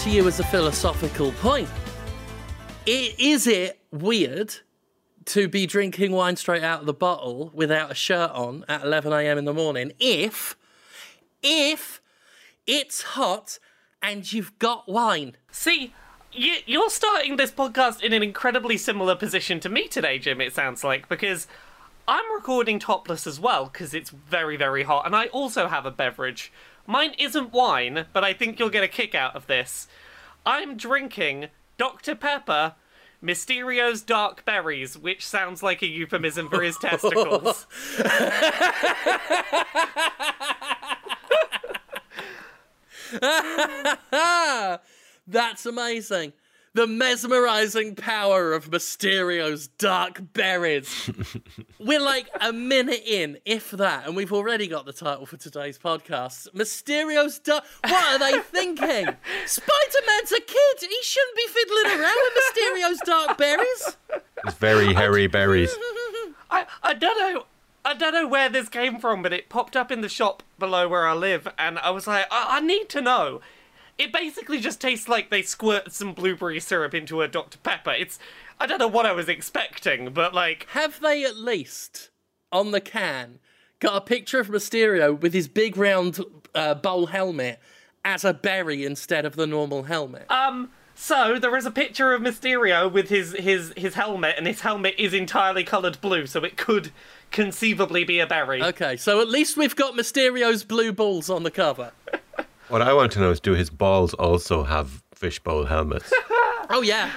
to you as a philosophical point. Is it weird to be drinking wine straight out of the bottle without a shirt on at 11 a.m. in the morning if, if it's hot and you've got wine? See, you, you're starting this podcast in an incredibly similar position to me today, Jim, it sounds like, because I'm recording topless as well, because it's very, very hot, and I also have a beverage. Mine isn't wine, but I think you'll get a kick out of this. I'm drinking Dr. Pepper. Mysterio's Dark Berries, which sounds like a euphemism for his testicles. That's amazing. The mesmerizing power of Mysterio's dark berries. We're like a minute in, if that, and we've already got the title for today's podcast. Mysterio's dark. What are they thinking? Spider Man's a kid. He shouldn't be fiddling around with Mysterio's dark berries. It's very hairy berries. I, I don't know. I don't know where this came from, but it popped up in the shop below where I live, and I was like, I, I need to know. It basically just tastes like they squirt some blueberry syrup into a Dr. Pepper. It's. I don't know what I was expecting, but like. Have they at least, on the can, got a picture of Mysterio with his big round uh, bowl helmet as a berry instead of the normal helmet? Um. So there is a picture of Mysterio with his his his helmet, and his helmet is entirely coloured blue, so it could conceivably be a berry. Okay, so at least we've got Mysterio's blue balls on the cover. What I want to know is do his balls also have fishbowl helmets? Oh, yeah.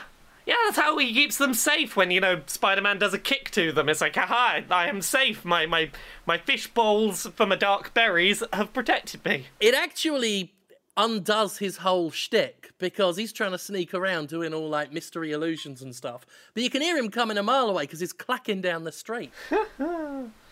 Yeah, that's how he keeps them safe when, you know, Spider-Man does a kick to them. It's like, haha, I am safe. My my my fish bowls for my dark berries have protected me. It actually undoes his whole shtick because he's trying to sneak around doing all like mystery illusions and stuff. But you can hear him coming a mile away because he's clacking down the street.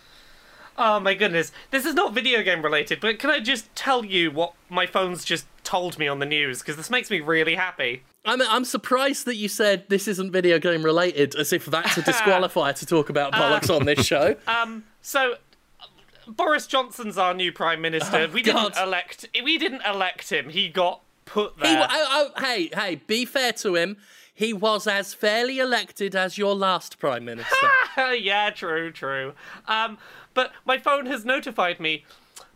Oh my goodness. This is not video game related, but can I just tell you what my phone's just told me on the news? Because this makes me really happy. I'm, I'm surprised that you said this isn't video game related, as if that's a disqualifier to talk about bollocks on this show. Um, so. uh, Boris Johnson's our new prime minister. we didn't elect. We didn't elect him. He got put He, there. oh, oh, hey, hey, be fair to him. He was as fairly elected as your last prime minister. yeah, true, true. Um, but my phone has notified me.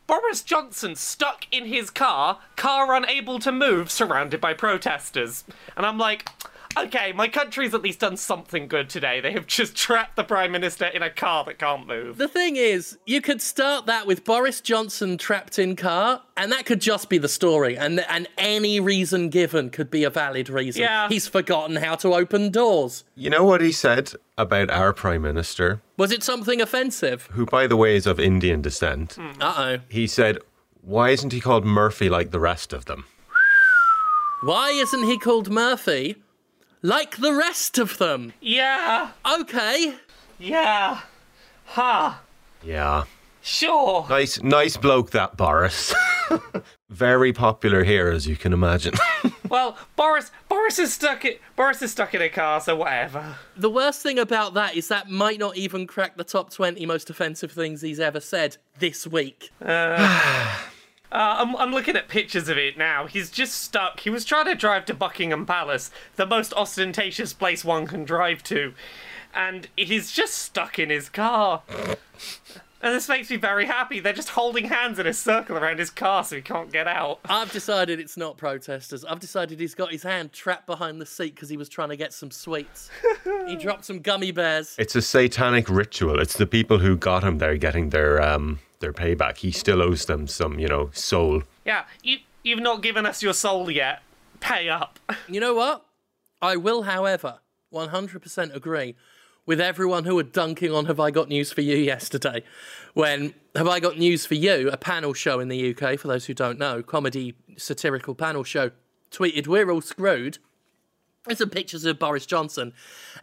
Boris Johnson stuck in his car, car unable to move, surrounded by protesters. And I'm like, okay, my country's at least done something good today. They have just trapped the Prime Minister in a car that can't move. The thing is, you could start that with Boris Johnson trapped in car, and that could just be the story, and and any reason given could be a valid reason. Yeah. He's forgotten how to open doors. You know what he said about our Prime Minister, Was it something offensive? who, by the way, is of Indian descent? Uh oh. He said, Why isn't he called Murphy like the rest of them? Why isn't he called Murphy? Like the rest of them. Yeah, Okay. yeah. Ha. Yeah. Sure. Nice, nice bloke, that Boris. Very popular here, as you can imagine. Well, Boris Boris is stuck in Boris is stuck in a car, so whatever. The worst thing about that is that might not even crack the top 20 most offensive things he's ever said this week. Uh, I'm, I'm looking at pictures of it now. He's just stuck. He was trying to drive to Buckingham Palace, the most ostentatious place one can drive to, and he's just stuck in his car. And this makes me very happy. They're just holding hands in a circle around his car so he can't get out. I've decided it's not protesters. I've decided he's got his hand trapped behind the seat because he was trying to get some sweets. he dropped some gummy bears. it's a satanic ritual. It's the people who got him there getting their um their payback. He still owes them some, you know, soul. Yeah, you, you've not given us your soul yet. Pay up. You know what? I will, however, 100% agree with everyone who were dunking on Have I Got News for You yesterday. When Have I Got News for You, a panel show in the UK, for those who don't know, comedy satirical panel show, tweeted, We're all screwed. There's some pictures of Boris Johnson.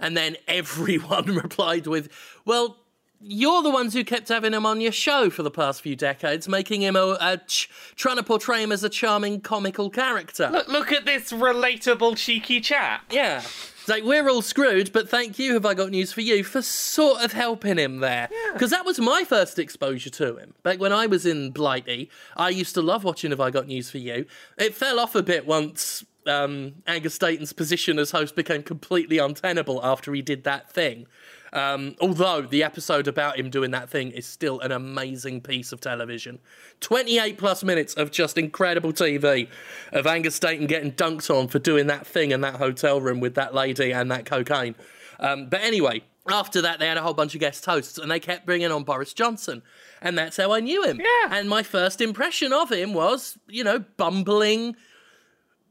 And then everyone replied with, Well, you're the ones who kept having him on your show for the past few decades, making him a, a ch- trying to portray him as a charming comical character. Look, look at this relatable, cheeky chap. Yeah. It's like we're all screwed, but thank you. Have I got news for you for sort of helping him there? Because that was my first exposure to him. Back when I was in Blighty, I used to love watching Have I Got News for You. It fell off a bit once um, Angus Deayton's position as host became completely untenable after he did that thing. Um, although the episode about him doing that thing is still an amazing piece of television. 28 plus minutes of just incredible TV of Angus Deayton getting dunked on for doing that thing in that hotel room with that lady and that cocaine. Um, but anyway, after that, they had a whole bunch of guest hosts and they kept bringing on Boris Johnson. And that's how I knew him. Yeah. And my first impression of him was, you know, bumbling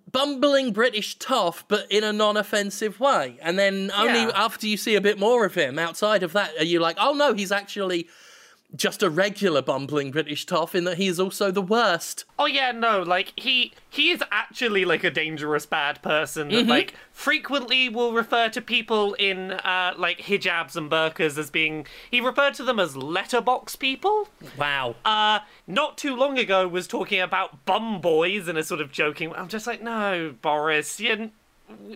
bumbling British toff, but in a non-offensive way. And then only Yeah. after you see a bit more of him, outside of that, are you like, oh no, he's actually just a regular bumbling British toff in that he is also the worst. Oh yeah, no, like he he is actually like a dangerous bad person that like frequently will refer to people in uh like hijabs and burkas as being he referred to them as letterbox people. Wow. Uh not too long ago was talking about bum boys in a sort of joking I'm just like, no, Boris, you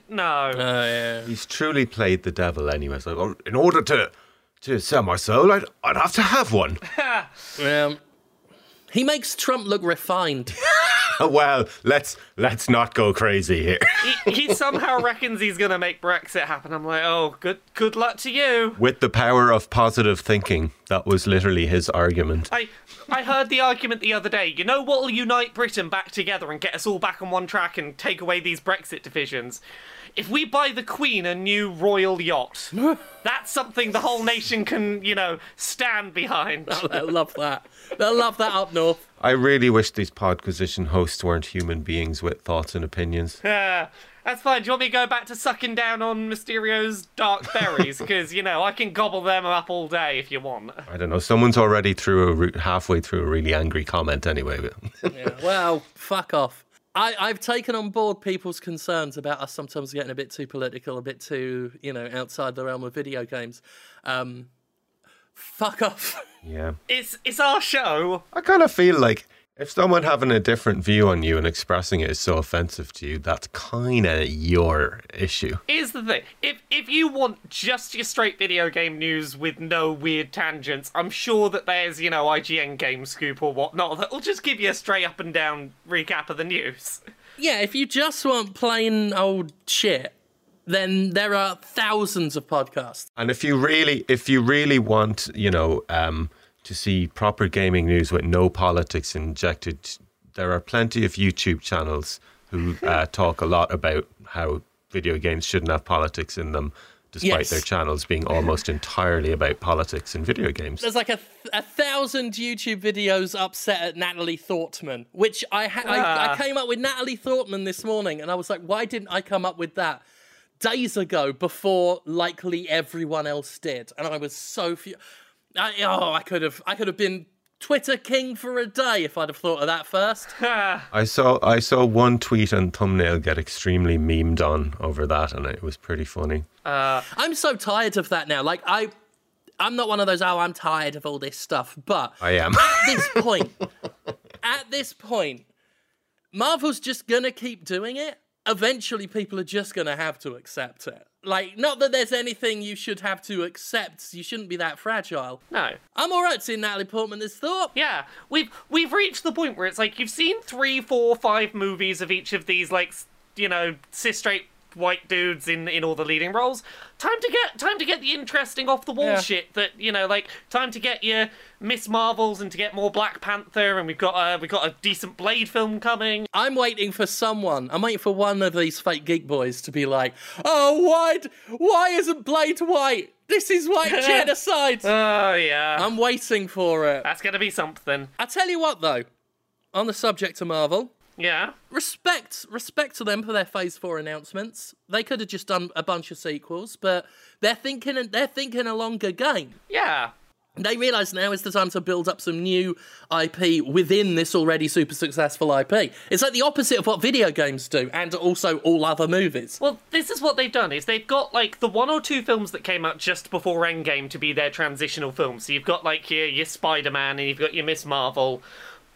no. Oh yeah. He's truly played the devil anyway. So in order to to sell my soul, I'd, I'd have to have one. Um, he makes Trump look refined. well, let's let's not go crazy here. he, he somehow reckons he's gonna make Brexit happen. I'm like, oh, good good luck to you. With the power of positive thinking, that was literally his argument. I I heard the argument the other day. You know what'll unite Britain back together and get us all back on one track and take away these Brexit divisions? If we buy the Queen a new royal yacht, that's something the whole nation can, you know, stand behind. They'll love that. They'll love that up north. I really wish these podquisition hosts weren't human beings with thoughts and opinions. Ah, that's fine. Do you want me to go back to sucking down on Mysterio's dark berries? Because, you know, I can gobble them up all day if you want. I don't know. Someone's already through a re- halfway through a really angry comment anyway. Yeah, well, fuck off. I, I've taken on board people's concerns about us sometimes getting a bit too political, a bit too, you know, outside the realm of video games. Um, fuck off. yeah. It's it's our show. I kind of feel like if someone having a different view on you and expressing it is so offensive to you, that's kind of your issue. Here's the thing: if if you want just your straight video game news with no weird tangents, I'm sure that there's you know IGN Game Scoop or whatnot that'll just give you a straight up and down recap of the news. Yeah, if you just want plain old shit, then there are thousands of podcasts. And if you really, if you really want, you know, um, to see proper gaming news with no politics injected, there are plenty of YouTube channels who uh, talk a lot about how video games shouldn't have politics in them, despite Yes. their channels being almost entirely about politics and video games. There's like a, a thousand YouTube videos upset at Natalie Thortman, which I, ha- I I Ah. came up with Natalie Thortman this morning, and I was like, why didn't I come up with that days ago before likely everyone else did? And I was so few. I, oh, I could have I could have been Twitter king for a day if I'd have thought of that first. I saw I saw one tweet and thumbnail get extremely memed on over that, and it was pretty funny. Uh, I'm so tired of that now. Like I. I'm not one of those, oh, I'm tired of all this stuff. But I am. at this point, at this point, Marvel's just gonna keep doing it. Eventually, people are just gonna have to accept it. Like, not that there's anything you should have to accept. You shouldn't be that fragile. No. I'm all right seeing Natalie Portman this thought. Yeah, we've we've reached the point where it's like you've seen three, four, five movies of each of these like you know cis straight white dudes in in all the leading roles. Time to get time to get the interesting off the wall Yeah. shit that you know like time to get your Miss Marvels and to get more Black Panther and we've got uh, we've got a decent Blade film coming. I'm waiting for someone. I'm waiting for one of these fake geek boys to be like, "Oh, why? Why isn't Blade white? This is white genocide." Oh yeah, I'm waiting for it. that's gonna be something. I tell you what, though, on the subject of Marvel, Yeah. respect respect to them for their phase 4 announcements they could have just done a bunch of sequels but they're thinking they're thinking a longer game Yeah. they realize now is the time to build up some new ip within this already super successful ip it's like the opposite of what video games do and also all other movies Well, this is what they've done: is they've got like the one or two films that came out just before Endgame to be their transitional films. So you've got like your your Spider Man and you've got your Miss Marvel,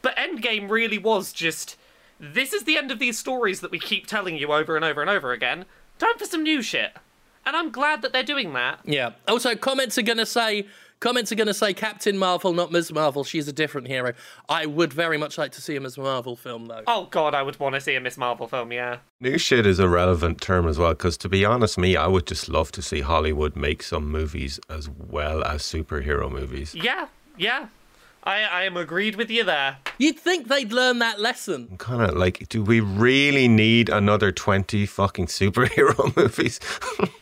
but Endgame really was just this is the end of these stories that we keep telling you over and over and over again. Time for some new shit. and I'm glad that they're doing that. Yeah. Also, comments are gonna say comments are gonna say Captain Marvel, not Ms. Marvel. She's a different hero. I would very much like to see a Ms. Marvel film though. Oh god, I would want to see a Miss Marvel film. Yeah. New shit is a relevant term as well, because to be honest, me, I would just love to see Hollywood make some movies as well as superhero movies. Yeah. Yeah. I I am agreed with you there. You'd think they'd learn that lesson. Kind of like, do we really need another 20 fucking superhero movies?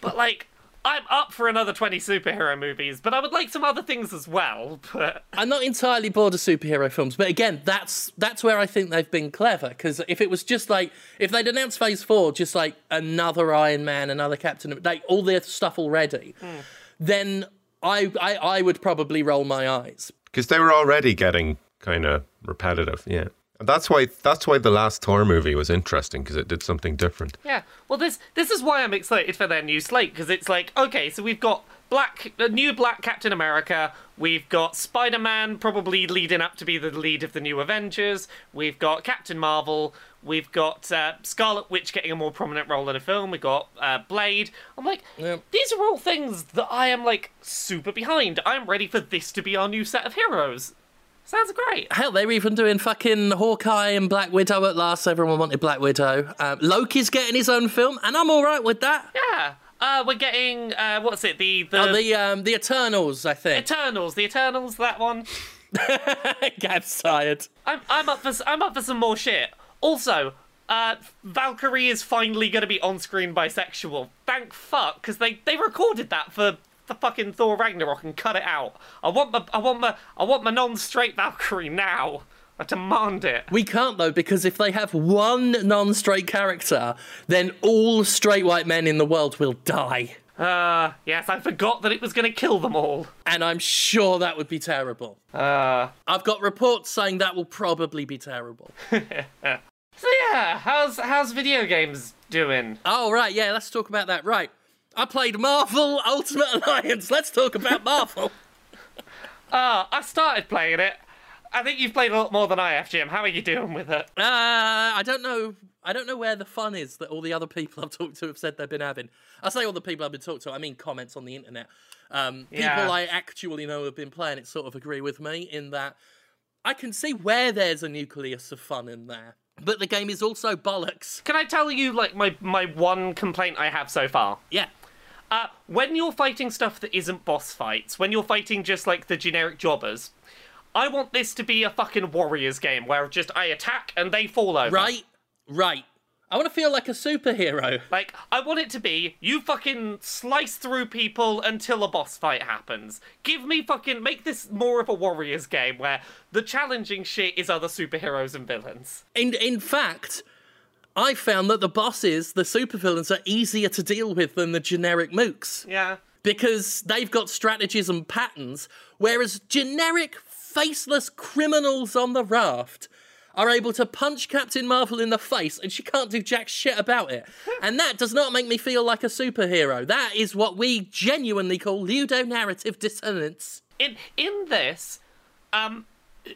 But like, I'm up for another 20 superhero movies, but I would like some other things as well. But I'm not entirely bored of superhero films, but again, that's that's where I think they've been clever. Because if it was just like if they'd announced Phase Four, just like another Iron Man, another Captain, like all their stuff already, hmm. then I, I I would probably roll my eyes. Because they were already getting kind of repetitive, yeah. And that's why that's why the last Thor movie was interesting because it did something different. yeah, well, this this is why I'm excited for their new slate because it's like, okay, so we've got black, a new Black Captain America. We've got Spider Man probably leading up to be the lead of the new Avengers. We've got Captain Marvel. We've got uh, Scarlet Witch getting a more prominent role in a film. We've got uh, Blade. I'm like, Yeah. these are all things that I am like super behind. I'm ready for this to be our new set of heroes. Sounds great. Hell, they're even doing fucking Hawkeye and Black Widow at last. Everyone wanted Black Widow. Um, Loki's getting his own film, and I'm all right with that. Yeah. Uh, we're getting uh, what's it? The the, Oh, the um, the Eternals, I think. Eternals. The Eternals. That one. Gab's tired. I'm I'm up for I'm up for some more shit. Also, uh, Valkyrie is finally going to be on screen bisexual. Thank fuck, because they they recorded that for the fucking Thor Ragnarok and cut it out. I want my I want my I want my non-straight Valkyrie now. I demand it. We can't though, because if they have one non-straight character, then all straight white men in the world will die, Uh, yes, I forgot that it was going to kill them all. and I'm sure that would be terrible. Uh, I've got reports saying that will probably be terrible. so yeah, how's how's video games doing? oh right, yeah, let's talk about that. Right, I played Marvel Ultimate Alliance. Let's talk about Marvel. Uh, I started playing it. I think you've played a lot more than I have, Jim. How are you doing with it? Uh, I don't know. I don't know where the fun is that all the other people I've talked to have said they've been having. I say all the people I've been talked to. I mean comments on the internet. Um, Yeah. People I actually know have been playing it sort of agree with me in that I can see where there's a nucleus of fun in there, but the game is also bollocks. Can I tell you like my my one complaint I have so far? Yeah. Uh, when you're fighting stuff that isn't boss fights, when you're fighting just like the generic jobbers, I want this to be a fucking Warriors game where just I attack and they fall over. Right. Right. I want to feel like a superhero. Like, I want it to be you fucking slice through people until a boss fight happens. Give me fucking. Make this more of a Warriors game where the challenging shit is other superheroes and villains. In in fact, I found that the bosses, the supervillains, are easier to deal with than the generic mooks. Yeah. because they've got strategies and patterns, whereas generic, faceless criminals on the raft are able to punch Captain Marvel in the face and she can't do jack shit about it. And that does not make me feel like a superhero. That is what we genuinely call ludonarrative dissonance. In in this, um,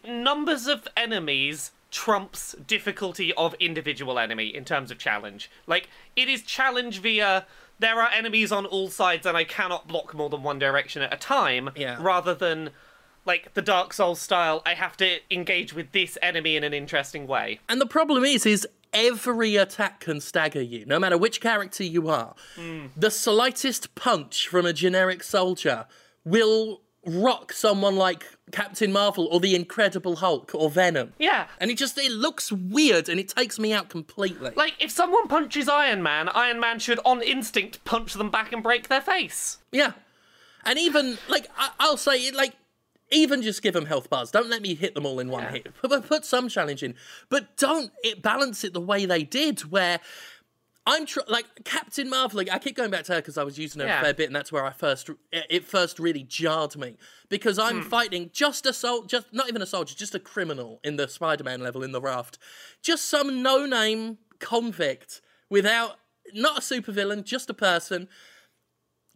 numbers of enemies trumps difficulty of individual enemy in terms of challenge. Like it is challenge via there are enemies on all sides and I cannot block more than one direction at a time. Yeah. Rather than like the Dark Souls style, I have to engage with this enemy in an interesting way. And the problem is, is every attack can stagger you, no matter which character you are. Hmm. The slightest punch from a generic soldier will rock someone like Captain Marvel or the Incredible Hulk or Venom. Yeah. And it just it looks weird and it takes me out completely. Like if someone punches Iron Man, Iron Man should on instinct punch them back and break their face. yeah. And even like I- I'll say it like even just give them health bars. Don't let me hit them all in one Yeah. hit. Put, put some challenge in, but don't it balance it the way they did, where I'm tr- like Captain Marvel. Like, I keep going back to her because I was using her Yeah. a fair bit, and that's where I first it it first really jarred me because I'm hmm. fighting just a sol, just not even a soldier, just a criminal in the Spider-Man level in the raft, just some no-name convict without not a supervillain, just a person.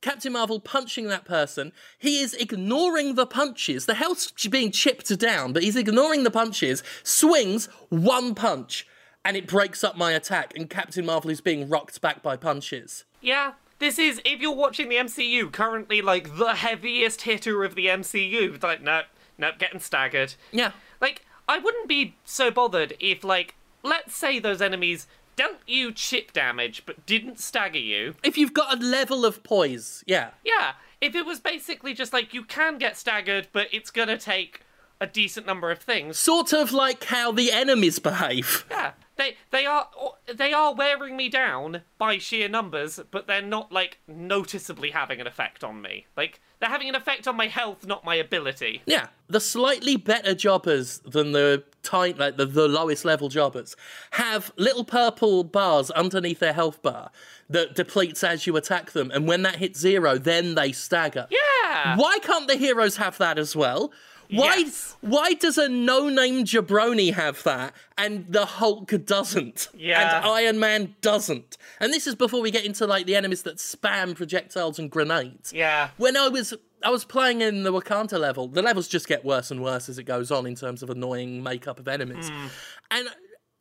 Captain Marvel punching that person. He is ignoring the punches. The health's being chipped down, but he's ignoring the punches. Swings one punch, and it breaks up my attack. And Captain Marvel is being rocked back by punches. Yeah. this is if you're watching the MCU currently, like the heaviest hitter of the MCU. It's like no, no, getting staggered. Yeah. Like I wouldn't be so bothered if, like, let's say those enemies dealt you chip damage but didn't stagger you. If you've got a level of poise, yeah. Yeah, if it was basically just like you can get staggered, but it's gonna take a decent number of things. Sort of like how the enemies behave. Yeah, they they are they are wearing me down by sheer numbers, but they're not like noticeably having an effect on me. Like they're having an effect on my health, not my ability. Yeah, the slightly better jobbers than the tight, like the, the lowest level jobbers, have little purple bars underneath their health bar that depletes as you attack them, and when that hits zero, then they stagger. Yeah. Why can't the heroes have that as well? Why? Yes. Why does a no-name jabroni have that and the Hulk doesn't? Yeah. And Iron Man doesn't. And this is before we get into like the enemies that spam projectiles and grenades. Yeah. When I was I was playing in the Wakanda level, the levels just get worse and worse as it goes on in terms of annoying makeup of enemies. Hmm. And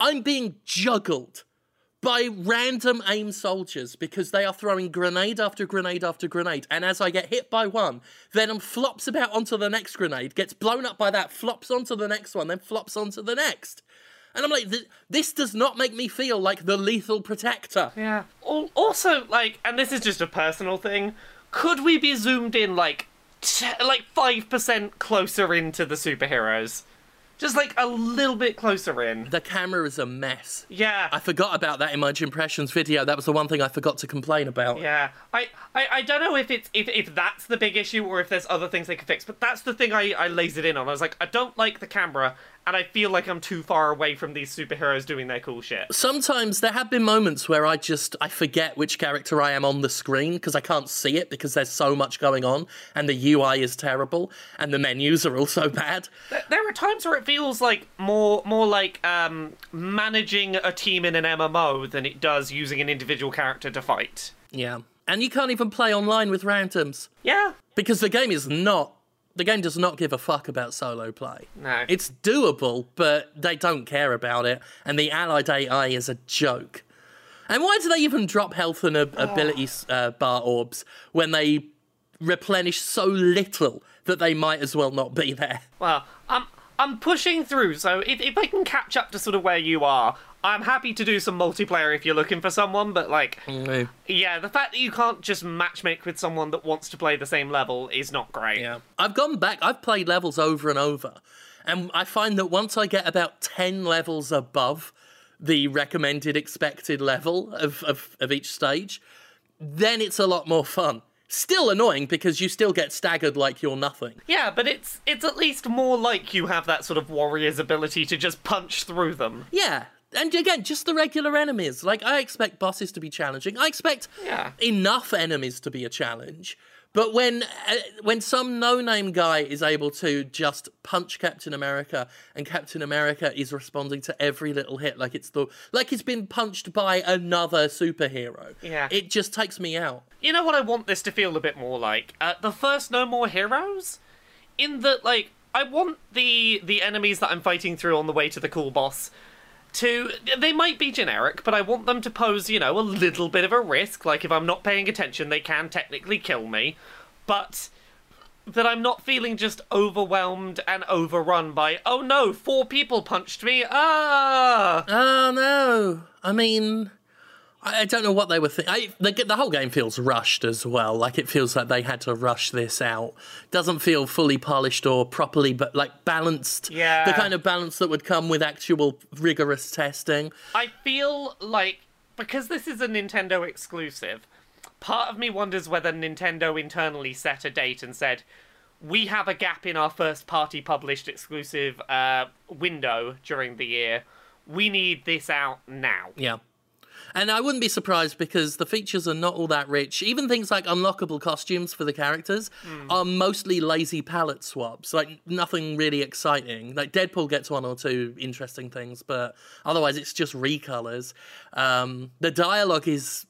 I'm being juggled by random AIM soldiers because they are throwing grenade after grenade after grenade. And as I get hit by one, Venom flops about onto the next grenade, gets blown up by that, flops onto the next one, then flops onto the next. And I'm like, this does not make me feel like the lethal protector. Yeah. Also, like, and this is just a personal thing. Could we be zoomed in like, t- like five percent closer into the superheroes? Just like a little bit closer in. The camera is a mess. Yeah. I forgot about that in my Impressions video. That was the one thing I forgot to complain about. Yeah, I, I, I don't know if it's if, if that's the big issue or if there's other things they could fix, but that's the thing I, I lasered in on. I was like, I don't like the camera, and I feel like I'm too far away from these superheroes doing their cool shit. Sometimes there have been moments where I just I forget which character I am on the screen because I can't see it because there's so much going on and the UI is terrible and the menus are also bad. There- are times where it feels like more more like um, managing a team in an MMO than it does using an individual character to fight. Yeah. And you can't even play online with randoms Yeah, because the game is not the game does not give a fuck about solo play. no, It's doable, but they don't care about it, and the allied AI is a joke. And why do they even drop health and ab- ability uh, bar orbs when they replenish so little that they might as well not be there? Well, I'm I'm pushing through, so if, if I can catch up to sort of where you are, I'm happy to do some multiplayer if you're looking for someone, but like yeah, the fact that you can't just matchmake with someone that wants to play the same level is not great. Yeah. I've gone back, I've played levels over and over, and I find that once I get about 10 levels above the recommended expected level of, of, of each stage, then it's a lot more fun. Still annoying because you still get staggered like you're nothing. Yeah, but it's it's at least more like you have that sort of warrior's ability to just punch through them. Yeah. And again, just the regular enemies. Like, I expect bosses to be challenging. I expect Yeah. enough enemies to be a challenge. But when uh, when some no-name guy is able to just punch Captain America and Captain America is responding to every little hit like it's the like it's been punched by another superhero. Yeah. It just takes me out. You know what I want this to feel a bit more like? Uh, the first No More Heroes? In that, like, I want the the enemies that I'm fighting through on the way to the cool boss to. They might be generic, but I want them to pose, you know, a little bit of a risk. Like, if I'm not paying attention, they can technically kill me. But that I'm not feeling just overwhelmed and overrun by, oh no, four people punched me. Ah! Oh no! I mean, I don't know what they were thinking. The, the whole game feels rushed as well. Like it feels like they had to rush this out. Doesn't feel fully polished or properly, but like balanced. Yeah. The kind of balance that would come with actual rigorous testing. I feel like because this is a Nintendo exclusive, part of me wonders whether Nintendo internally set a date and said, "We have a gap in our first party published exclusive uh, window during the year. We need this out now." Yeah. And I wouldn't be surprised because the features are not all that rich. Even things like unlockable costumes for the characters are mostly lazy palette swaps. Like nothing really exciting. Like Deadpool gets one or two interesting things, but otherwise it's just recolors. Um, the dialogue is,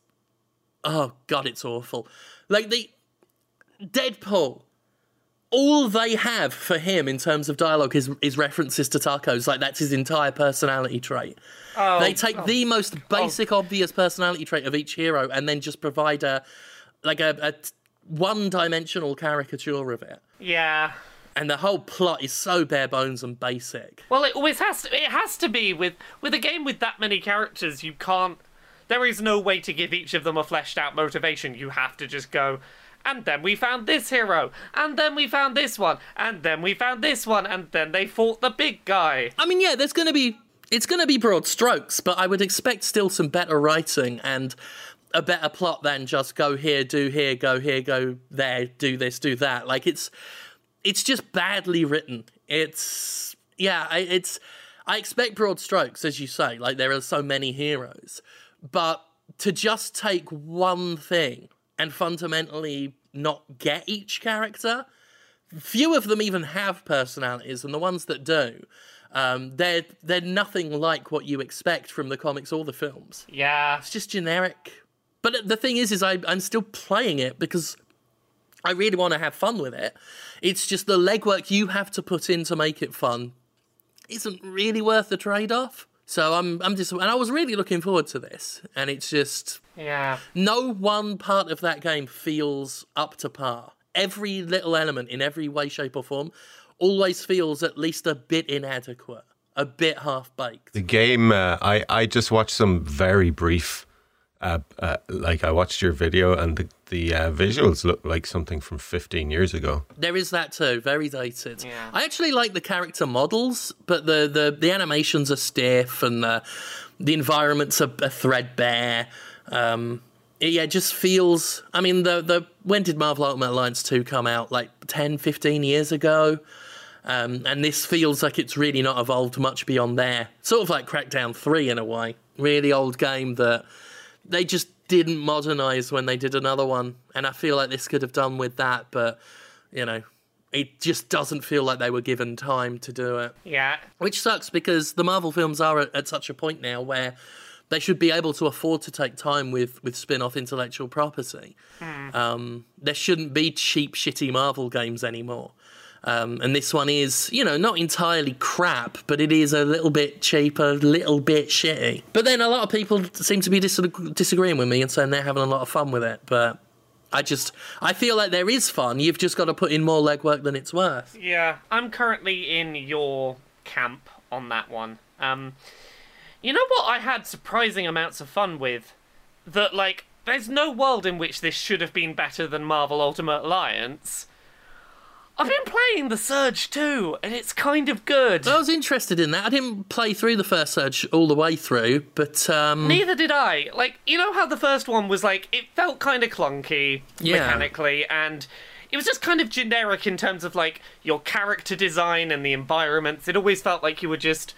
oh god, it's awful. Like the Deadpool. All they have for him in terms of dialogue is is references to tacos. Like that's his entire personality trait. Oh, They take oh, the most oh. basic, obvious personality trait of each hero and then just provide a like a, a one-dimensional caricature of it, Yeah. and the whole plot is so bare bones and basic. Well, it always has to. It has to be with with a game with that many characters. You can't. There is no way to give each of them a fleshed out motivation. You have to just go. And then we found this hero, and then we found this one, and then we found this one, and then they fought the big guy. I mean, yeah, there's going to be it's going to be broad strokes, but I would expect still some better writing and a better plot than just go here, do here, go here, go there, do this, do that. Like it's it's just badly written. It's yeah, it's I expect broad strokes as you say. Like there are so many heroes, but to just take one thing and fundamentally not get each character few of them even have personalities, and the ones that do, um, they're they're nothing like what you expect from the comics or the films. Yeah. It's just generic. But the thing is, is I, I'm still playing it because I really want to have fun with it. It's just the legwork you have to put in to make it fun isn't really worth the trade-off. So I'm I'm just and I was really looking forward to this, and it's just Yeah. no one part of that game feels up to par. Every little element in every way, shape, or form always feels at least a bit inadequate, a bit half baked. The game, uh, I I just watched some very brief. Uh, uh, like I watched your video, and the the uh, visuals look like something from 15 years ago. There is that too, very dated. Yeah. I actually like the character models, but the, the, the animations are stiff and the, the environments are, are threadbare. Um, it, yeah, it just feels. I mean, the, the when did Marvel Ultimate Alliance 2 come out? Like 10, 15 years ago? Um, and this feels like it's really not evolved much beyond there. Sort of like Crackdown 3 in a way. Really old game that they just didn't modernize when they did another one. And I feel like this could have done with that, but, you know, it just doesn't feel like they were given time to do it. Yeah. Which sucks because the Marvel films are at, at such a point now where they should be able to afford to take time with, with spin off intellectual property. Um, there shouldn't be cheap, shitty Marvel games anymore. Um, and this one is, you know, not entirely crap, but it is a little bit cheaper, a little bit shitty. But then a lot of people seem to be dis- disagreeing with me and saying they're having a lot of fun with it. But I just, I feel like there is fun. You've just got to put in more legwork than it's worth. Yeah, I'm currently in your camp on that one. Um, you know what I had surprising amounts of fun with? That, like, there's no world in which this should have been better than Marvel Ultimate Alliance. I've been playing The Surge too, and it's kind of good. I was interested in that. I didn't play through the first Surge all the way through, but um, Neither did I. Like, you know how the first one was like, it felt kind of clunky Yeah. mechanically, and it was just kind of generic in terms of like your character design and the environments. It always felt like you were just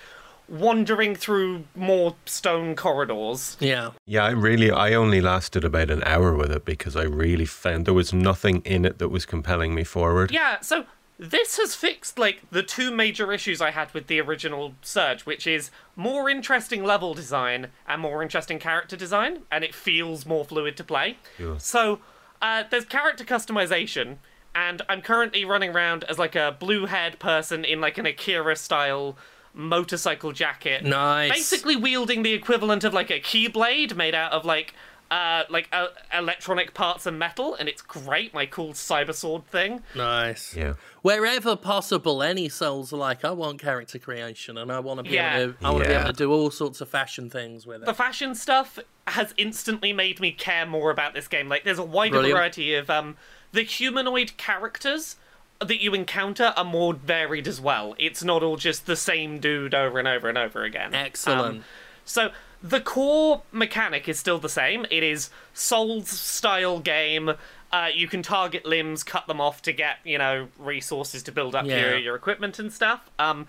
wandering through more stone corridors. yeah, Yeah, I really, I only lasted about an hour with it because I really found there was nothing in it that was compelling me forward. Yeah, so this has fixed like the two major issues I had with the original Surge, which is more interesting level design and more interesting character design, and it feels more fluid to play. Cool. So uh, there's character customization, and I'm currently running around as like a blue haired person in like an Akira style motorcycle jacket. Nice. Basically wielding the equivalent of like a keyblade made out of like uh like uh, electronic parts and metal and it's great my cool cyber sword thing nice. Yeah. Wherever possible, any Souls are like, I want character creation, and I want to be Yeah. able to, I want to be able to do all sorts of fashion things with it. the fashion stuff has instantly made me care more about this game. Like, there's a wider Brilliant. variety of um, the humanoid characters that you encounter are more varied as well. It's not all just the same dude over and over and over again. Excellent. Um, so the core mechanic is still the same. It is Souls style game. Uh, you can target limbs, cut them off to get you know resources to build up Yeah. your your equipment and stuff. Um,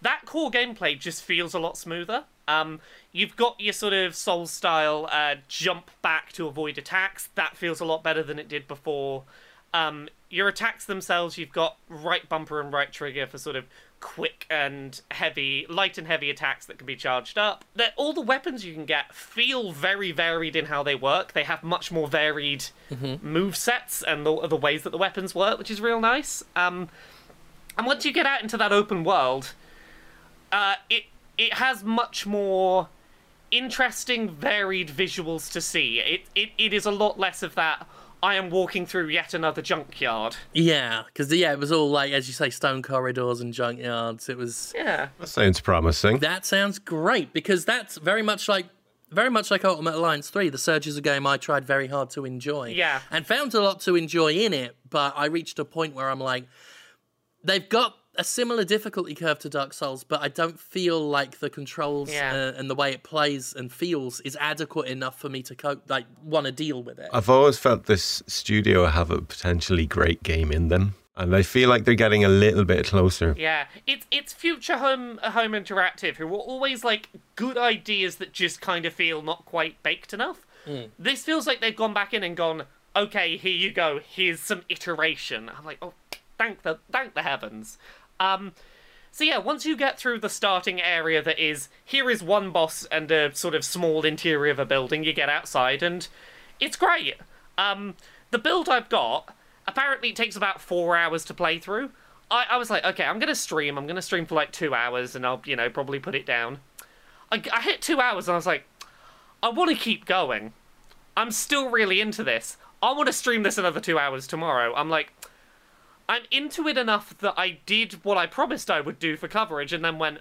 that core gameplay just feels a lot smoother. Um, you've got your sort of soul style uh, jump back to avoid attacks. That feels a lot better than it did before. Um, your attacks themselves, you've got right bumper and right trigger for sort of quick and heavy, light and heavy attacks that can be charged up. That all the weapons you can get feel very varied in how they work. They have much more varied move sets and the, the ways that the weapons work, which is real nice. Um, and once you get out into that open world, uh, it it has much more interesting, varied visuals to see. It, it it is a lot less of that. I am walking through yet another junkyard. Yeah, because yeah, it was all like as you say, stone corridors and junkyards. It was Yeah. That sounds promising. that sounds great because that's very much like very much like Ultimate Alliance 3. The Surge is a game I tried very hard to enjoy. Yeah. And found a lot to enjoy in it, but I reached a point where I'm like, they've got a similar difficulty curve to Dark Souls, but I don't feel like the controls Yeah. uh, and the way it plays and feels is adequate enough for me to cope, like, want to deal with it. I've always felt this studio have a potentially great game in them, and I feel like they're getting a little bit closer. Yeah, it's it's Focus Home home interactive who were always like good ideas that just kind of feel not quite baked enough. This feels like they've gone back in and gone, okay, here you go, here's some iteration. I'm like, oh, thank the thank the heavens. Um, so yeah, once you get through the starting area that is here is one boss and a sort of small interior of a building, you get outside and it's great. Um, the build I've got apparently takes about four hours to play through. I, I was like, okay, I'm gonna stream. I'm gonna stream for like two hours, and I'll you know probably put it down. I, I hit two hours, and I was like, I want to keep going. I'm still really into this. I want to stream this another two hours tomorrow. I'm like, I'm into it enough that I did what I promised I would do for coverage, and then went,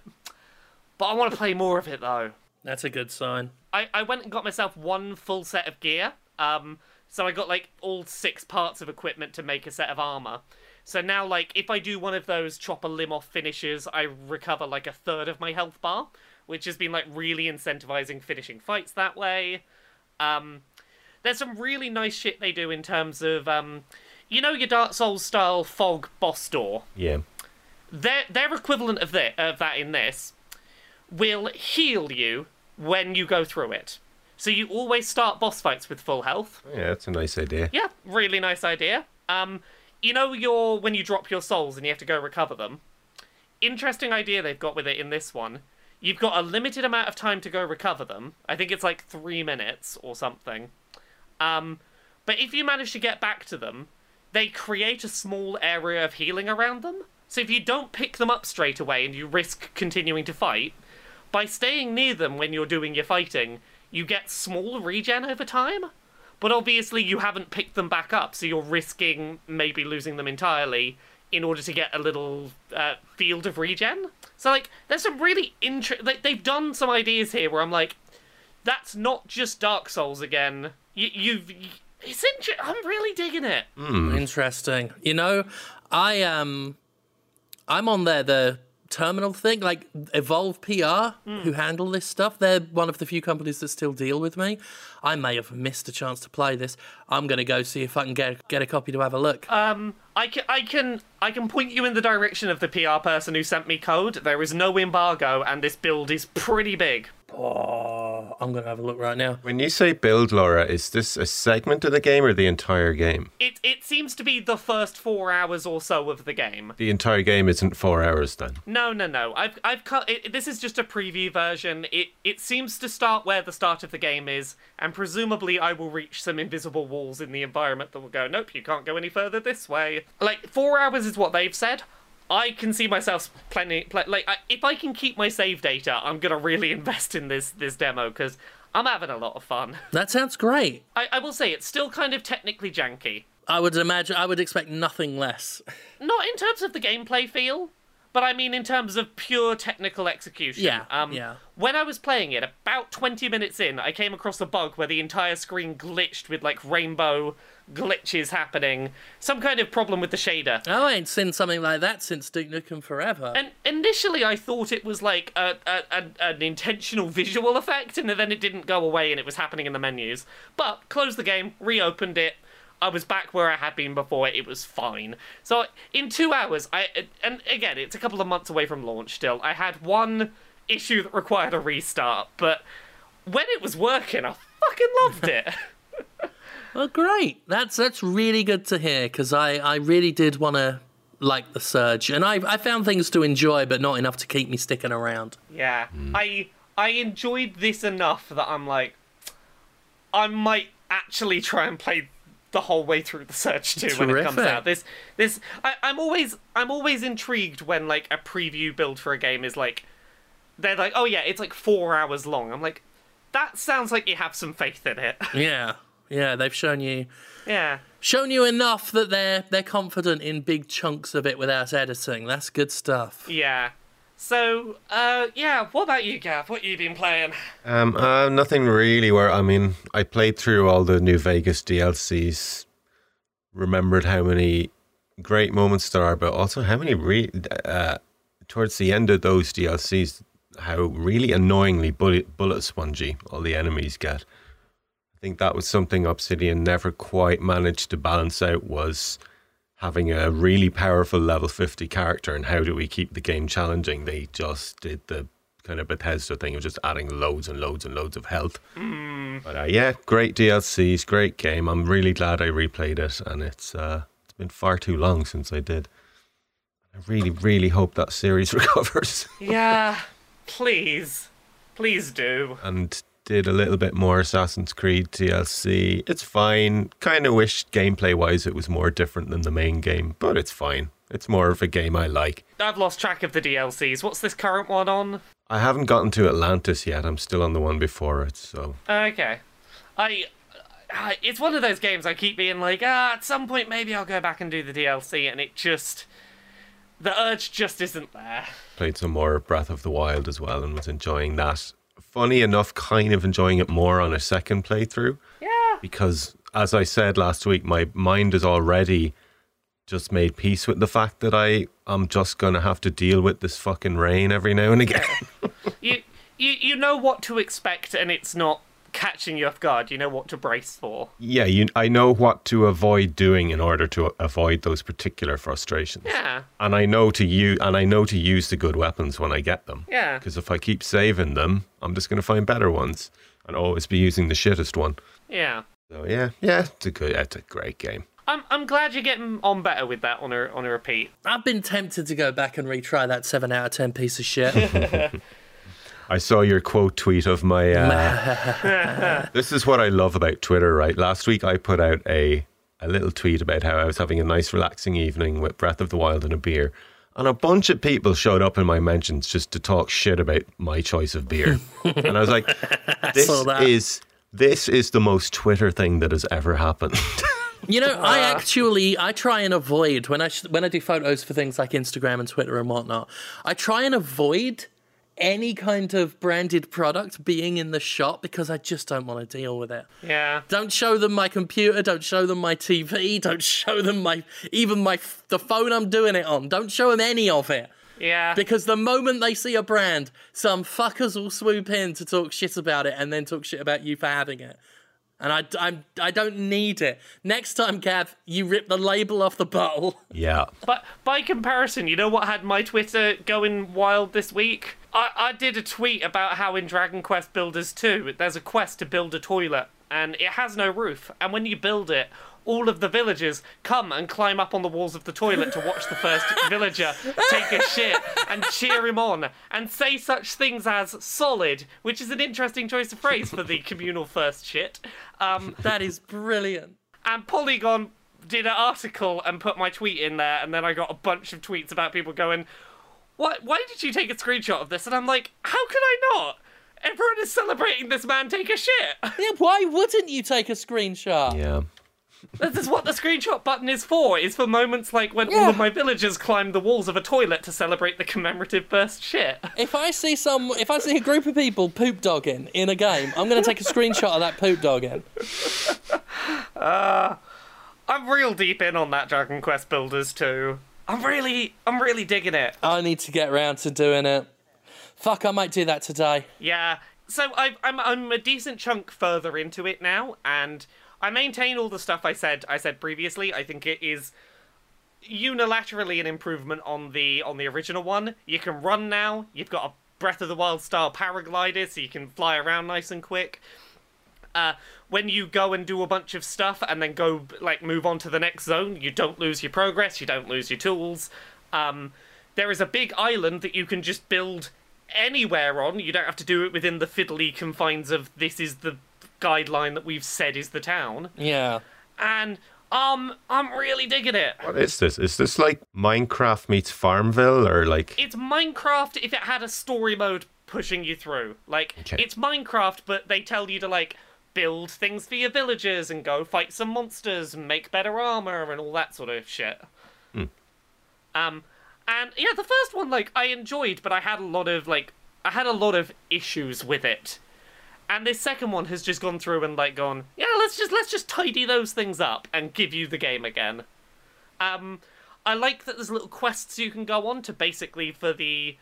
but I want to play more of it though. That's a good sign. I, I went and got myself one full set of gear. Um, so I got like all six parts of equipment to make a set of armor. So now, like, if I do one of those chop a limb off finishes, I recover like a third of my health bar, which has been like really incentivizing finishing fights that way. Um, there's some really nice shit they do in terms of, um, you know, your Dark Souls style fog boss door Yeah. their their equivalent of that of that in this will heal you when you go through it. So you always start boss fights with full health. Yeah, that's a nice idea. Yeah, really nice idea. Um, you know your when you drop your souls and you have to go recover them. Interesting idea they've got with it in this one. You've got a limited amount of time to go recover them. I think it's like three minutes or something. Um, but if you manage to get back to them, they create a small area of healing around them. So if you don't pick them up straight away and you risk continuing to fight, by staying near them when you're doing your fighting, you get small regen over time. But obviously, you haven't picked them back up, so you're risking maybe losing them entirely in order to get a little uh, field of regen. So, like, there's some really interesting. Like, they've done some ideas here where I'm like, that's not just Dark Souls again. You, you've. It's inter- I'm really digging it. Interesting. You know, I um I'm on there the terminal thing, like Evolve PR, who handle this stuff. They're one of the few companies that still deal with me. I may have missed a chance to play this. I'm gonna go see if I can get get a copy to have a look. Um, I can, I can, I can point you in the direction of the PR person who sent me code. There is no embargo, and this build is pretty big. oh, Uh, I'm gonna have a look right now. When you say build, Laura, is this a segment of the game or the entire game? It, it seems to be the first four hours or so of the game. The entire game isn't four hours then. No, no, no. I've, I've cut. It, this is just a preview version. It, it seems to start where the start of the game is, and presumably I will reach some invisible walls in the environment that will go. Nope, you can't go any further this way. Like four hours is what they've said. I can see myself plenty. Play, like I, if I can keep my save data, I'm gonna really invest in this this demo because I'm having a lot of fun. That sounds great. I, I will say it's still kind of technically janky. I would imagine I would expect nothing less. Not in terms of the gameplay feel, but I mean in terms of pure technical execution. Yeah, Um, yeah. When I was playing it, about 20 minutes in, I came across a bug where the entire screen glitched with like rainbow glitches happening. Some kind of problem with the shader. Oh, I ain't seen something like that since Duke Nukem Forever. And initially, I thought it was like a, a, a, an intentional visual effect, and then it didn't go away and it was happening in the menus. But closed the game, reopened it. I was back where I had been before. It was fine. So in two hours, I and again, it's a couple of months away from launch. Still, I had one issue that required a restart, but when it was working, I fucking loved it. Well, great. That's that's really good to hear because I, I really did want to like the surge, and I I found things to enjoy, but not enough to keep me sticking around. Yeah, mm. I I enjoyed this enough that I'm like, I might actually try and play the whole way through the Surge too when it comes out. This this I, I'm always I'm always intrigued when like a preview build for a game is like they're like, oh yeah, it's like four hours long. I'm like, that sounds like you have some faith in it. Yeah, Yeah, they've shown you Yeah. shown you enough that they're they're confident in big chunks of it without editing. That's good stuff. Yeah. So, uh, yeah, what about you, Gav? What you been playing? Um, uh, nothing really. Where I mean, I played through all the New Vegas DLCs. Remembered how many great moments there are, but also how many re- uh, towards the end of those DLCs, how really annoyingly bullet bullet spongy all the enemies get. I think that was something Obsidian never quite managed to balance out. Was having a really powerful level 50 character and how do we keep the game challenging? They just did the kind of bethesda thing of just adding loads and loads and loads of health. But uh, yeah great dlcs great game. I'm really glad i replayed it and it's uh, it's been far too long since i did. I really really hope that series recovers. Yeah, please. Please do. and did a little bit more Assassin's Creed DLC. It's fine. Kind of wish gameplay wise it was more different than the main game, but it's fine. It's more of a game I like. I've lost track of the DLCs. What's this current one on? I haven't gotten to Atlantis yet. I'm still on the one before it, so Okay. I, I. It's one of those games I keep being like, ah, at some point maybe I'll go back and do the DLC, and it just. The urge just isn't there. played some more Breath of the Wild as well and was enjoying that. Funny enough, kind of enjoying it more on a second playthrough Yeah. because, as I said last week, my mind is already just made peace with the fact that I am just gonna have to deal with this fucking rain every now and again. you, you, you know what to expect, and it's not catching you off guard. You know what to brace for. yeah, you, I know what to avoid doing in order to avoid those particular frustrations. Yeah. And I know to use and I know to use the good weapons when I get them. Yeah. Because if I keep saving them, I'm just going to find better ones and always be using the shittest one. Yeah. So yeah, yeah, it's a good, it's a great game. I'm I'm glad you're getting on better with that on a on a repeat. I've been tempted to go back and retry that seven out of ten piece of shit. I saw your quote tweet of my. Uh, this is what I love about Twitter, right? Last week I put out a a little tweet about how I was having a nice, relaxing evening with Breath of the Wild and a beer, and a bunch of people showed up in my mentions just to talk shit about my choice of beer, and I was like, "This saw that. is this is the most Twitter thing that has ever happened." You know, I actually I try and avoid when I sh- when I do photos for things like Instagram and Twitter and whatnot. I try and avoid any kind of branded product being in the shop because I just don't want to deal with it. Yeah. Don't show them my computer. Don't show them my TV. Don't show them my even my the phone I'm doing it on. Don't show them any of it. Yeah. Because the moment they see a brand, some fuckers will swoop in to talk shit about it and then talk shit about you for having it. And I, I'm, I don't need it. Next time, Gav, you rip the label off the bottle. yeah, But by comparison, you know what had my Twitter going wild this week? I, I did a tweet about how in Dragon Quest Builders 2, there's a quest to build a toilet, and it has no roof. And when you build it, all of the villagers come and climb up on the walls of the toilet to watch the first villager take a shit and cheer him on and say such things as solid, which is an interesting choice of phrase for the communal first shit. Um, That is brilliant. and Polygon did an article and put my tweet in there, and then I got a bunch of tweets about people going, "What? Why did you take a screenshot of this?" And I'm like, "How could I not? Everyone is celebrating this man take a shit. Yeah, why wouldn't you take a screenshot? yeah. This is what the screenshot button is for. Is for moments like when all of my villagers climb the walls of a toilet to celebrate the commemorative first shit. If I see some, if I see a group of people poop dogging in a game, I'm going to take a screenshot of that poop dogging. Uh, I'm real deep in on that Dragon Quest Builders 2. I'm really, I'm really digging it. I need to get round to doing it. Fuck, I might do that today. Yeah. So I've, I'm I'm a decent chunk further into it now, and I maintain all the stuff I said I said previously. I think it is unilaterally an improvement on the on the original one. You can run now. You've got a Breath of the Wild style paraglider, so you can fly around nice and quick. Uh, when you go and do a bunch of stuff and then go like move on to the next zone, you don't lose your progress, you don't lose your tools. Um, there is a big island that you can just build anywhere on. You don't have to do it within the fiddly confines of this is the guideline that we've said is the town. Yeah. And um, I'm really digging it. What is this? Is this like Minecraft meets Farmville or like? It's Minecraft if it had a story mode pushing you through. Like Okay. it's Minecraft, but they tell you to like build things for your villagers and go fight some monsters and make better armor and all that sort of shit. Um, and yeah, the first one like I enjoyed, but I had a lot of like I had a lot of issues with it. And this second one has just gone through and like gone, yeah, let's just let's just tidy those things up and give you the game again. Um, I like that there's little quests you can go on to basically for the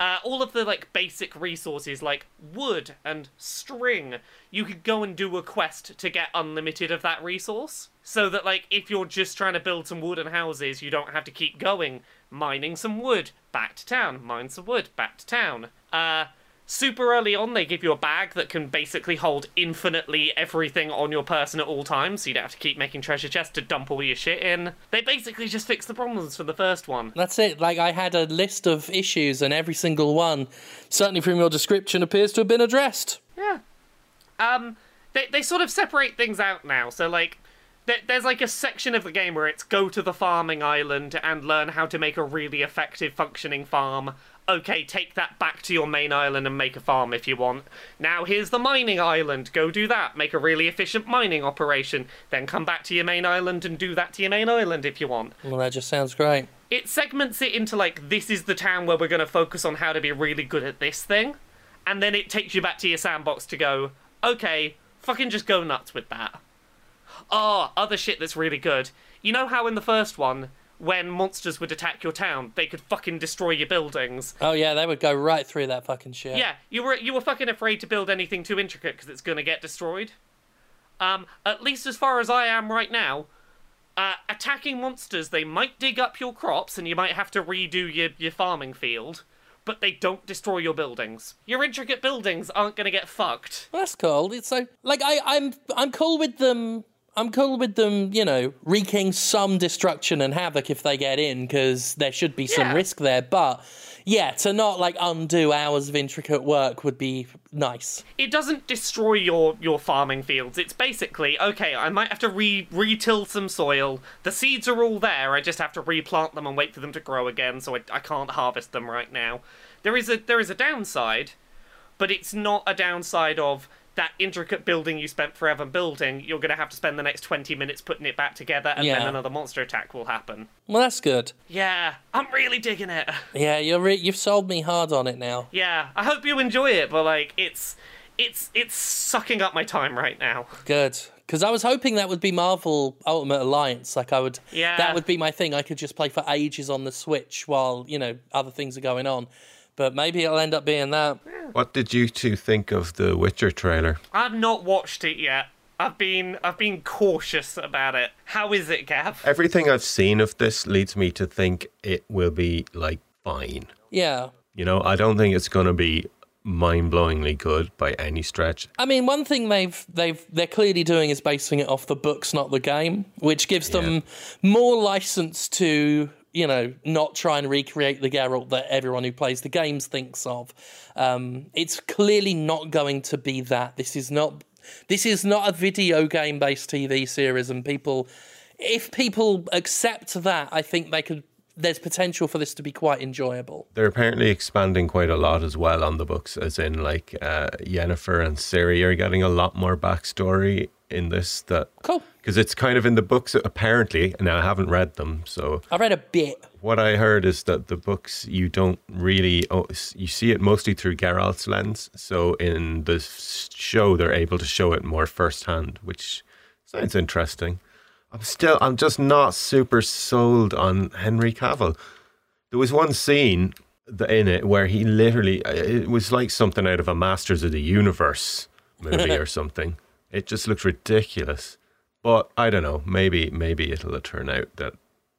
uh, all of the like basic resources like wood and string. You could go and do a quest to get unlimited of that resource, so that like if you're just trying to build some wooden houses, you don't have to keep going mining some wood back to town, mine some wood back to town. Uh, super early on, they give you a bag that can basically hold infinitely everything on your person at all times, so you don't have to keep making treasure chests to dump all your shit in. They basically just fixed the problems for the first one. That's it. Like I had a list of issues, and every single one, certainly from your description, appears to have been addressed. Yeah. Um, they they sort of separate things out now. So like, there's like a section of the game where it's go to the farming island and learn how to make a really effective functioning farm. Okay, take that back to your main island and make a farm if you want. Now here's the mining island. Go do that. Make a really efficient mining operation. Then come back to your main island and do that to your main island if you want Well, that just sounds great. it segments it into like this is the town where we're going to focus on how to be really good at this thing and then it takes you back to your sandbox to go okay fucking just go nuts with that oh other shit that's really good you know how in the first one when monsters would attack your town they could fucking destroy your buildings Oh yeah, they would go right through that fucking shit. yeah, you were you were fucking afraid to build anything too intricate because it's gonna get destroyed. Um, at least as far as I am right now, uh, attacking monsters they might dig up your crops and you might have to redo your your farming field, but they don't destroy your buildings. Your intricate buildings aren't gonna get fucked. Well, that's cool. It's so like I, I'm I'm cool with them. I'm cool with them, you know, wreaking some destruction and havoc if they get in, because there should be some Yeah. risk there. But yeah, to not like undo hours of intricate work would be nice. It doesn't destroy your your farming fields. It's basically okay. I might have to re retill some soil. The seeds are all there. I just have to replant them and wait for them to grow again. So I, I can't harvest them right now. There is a there is a downside, but it's not a downside of that intricate building you spent forever building. You're going to have to spend the next twenty minutes putting it back together, and then another monster attack will happen. Well, that's good. Yeah, I'm really digging it. Yeah, you're re- you've sold me hard on it now. Yeah, I hope you enjoy it, but like it's it's it's sucking up my time right now. Good. Because I was hoping that would be Marvel Ultimate Alliance. Like I would, Yeah. that would be my thing. I could just play for ages on the Switch while you know other things are going on. But maybe it'll end up being that. What did you two think of the Witcher trailer? I've not watched it yet. I've been I've been cautious about it. How is it, Gav? Everything I've seen of this leads me to think it will be like fine. Yeah. You know, I don't think it's going to be mind-blowingly good by any stretch. I mean, one thing they've they've they're clearly doing is basing it off the books, not the game, which gives them more license to you know not try and recreate the Geralt that everyone who plays the games thinks of. Um, it's clearly not going to be that. This is not this is not a video game based TV series, and people, if people accept that, I think they could. There's potential for this to be quite enjoyable. They're apparently expanding quite a lot as well on the books, as in like uh, Yennefer and Ciri are getting a lot more backstory in this. That Cool. because it's kind of in the books apparently. Now I haven't read them, so I read a bit. what I heard is that the books you don't really oh, you see it mostly through Geralt's lens. So in the show, they're able to show it more firsthand, which sounds interesting. I'm still, I'm just not super sold on Henry Cavill. There was one scene in it where he literally, uh, it was like something out of a Masters of the Universe movie or something. It just looked ridiculous. But I don't know. Maybe, maybe it'll turn out that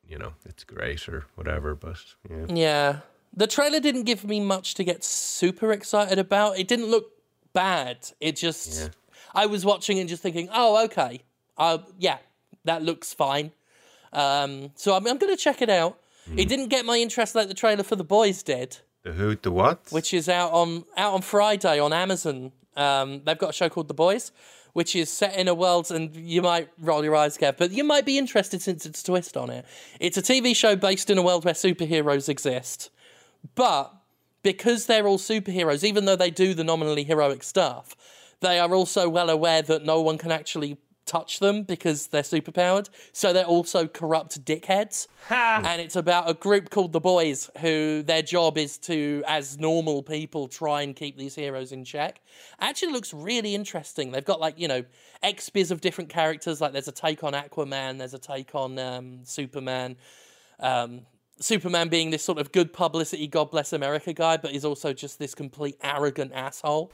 you know it's great or whatever. But yeah, Yeah. The trailer didn't give me much to get super excited about. It didn't look bad. It just Yeah. I was watching and just thinking, "Oh, okay. Uh yeah, that looks fine." Um so I'm, I'm going to check it out. It didn't get my interest like the trailer for The Boys did, the who, the what? which is out on out on Friday on Amazon. Um they've got a show called The Boys, which is set in a world and you might roll your eyes, Gav, but you might be interested since it's a twist on it. It's a TV show based in a world where superheroes exist. But because they're all superheroes, even though they do the nominally heroic stuff, they are also well aware that no one can actually touch them because they're superpowered. So they're also corrupt dickheads. and it's about a group called the Boys who their job is to, as normal people, try and keep these heroes in check. Actually looks really interesting. They've got like, you know, XBs of different characters. Like there's a take on Aquaman, there's a take on um, Superman. Um, Superman being this sort of good publicity, God bless America guy, but he's also just this complete arrogant asshole.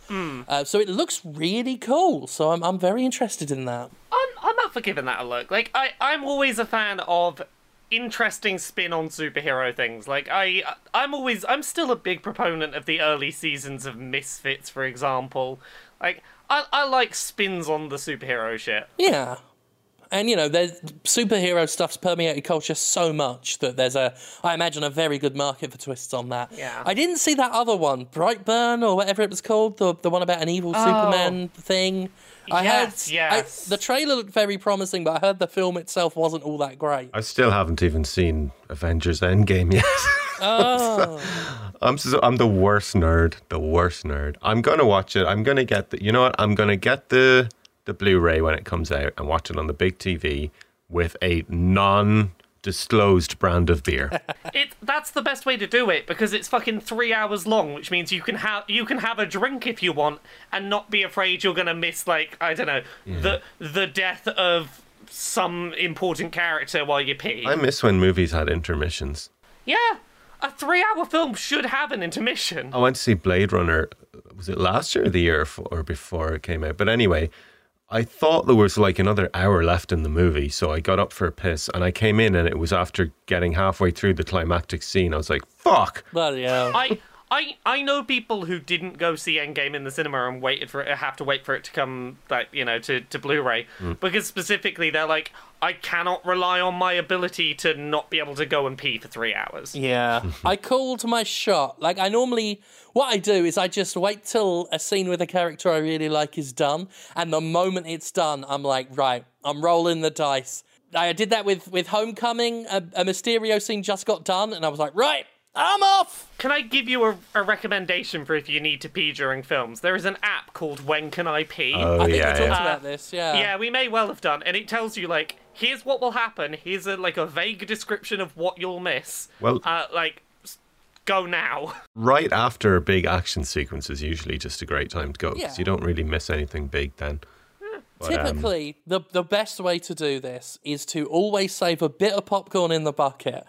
Uh, so it looks really cool. So I'm, I'm very interested in that. I'm I'm up for giving that a look. Like I I'm always a fan of interesting spin on superhero things. Like I I'm always I'm still a big proponent of the early seasons of Misfits, for example. Like I I like spins on the superhero shit. Yeah. And you know, there's superhero stuff's permeated culture so much that there's a, I imagine, a very good market for twists on that. Yeah. I didn't see that other one, Brightburn or whatever it was called, the the one about an evil oh. Superman thing. I Yes, heard, yes. I, the trailer looked very promising, but I heard the film itself wasn't all that great. I still haven't even seen Avengers Endgame yet. Oh, I'm so, I'm the worst nerd, the worst nerd. I'm gonna watch it. I'm gonna get the. You know what? I'm gonna get the the Blu-ray when it comes out and watch it on the big TV with a non-disclosed brand of beer. It that's the best way to do it because it's fucking three hours long, which means you can have you can have a drink if you want and not be afraid you're gonna miss like I don't know the the death of some important character while you pee. I miss when movies had intermissions. Yeah, a three-hour film should have an intermission. I went to see Blade Runner. Was it last year or the year or before it came out? But anyway, I thought there was like another hour left in the movie, so I got up for a piss and I came in and it was after getting halfway through the climactic scene. I was like, "Fuck!" bloody hell. I. I, I know people who didn't go see Endgame in the cinema and waited for it, have to wait for it to come like you know to, to Blu-ray hmm. because specifically they're like I cannot rely on my ability to not be able to go and pee for three hours. Yeah. I called my shot. Like, I normally, what I do is I just wait till a scene with a character I really like is done. And the moment it's done, I'm like, right, I'm rolling the dice. I did that with, with Homecoming. A, a Mysterio scene just got done. And I was like, right, I'm off. Can I give you a, a recommendation for if you need to pee during films? There is an app called When Can I Pee? Oh I think yeah, we talked yeah. about this. Yeah. Yeah, we may well have done, and it tells you like, here's what will happen. Here's a like a vague description of what you'll miss. Well- uh, like, go now. right after a big action sequence is usually just a great time to go because Yeah. you don't really miss anything big then. But, um, Typically, the the best way to do this is to always save a bit of popcorn in the bucket.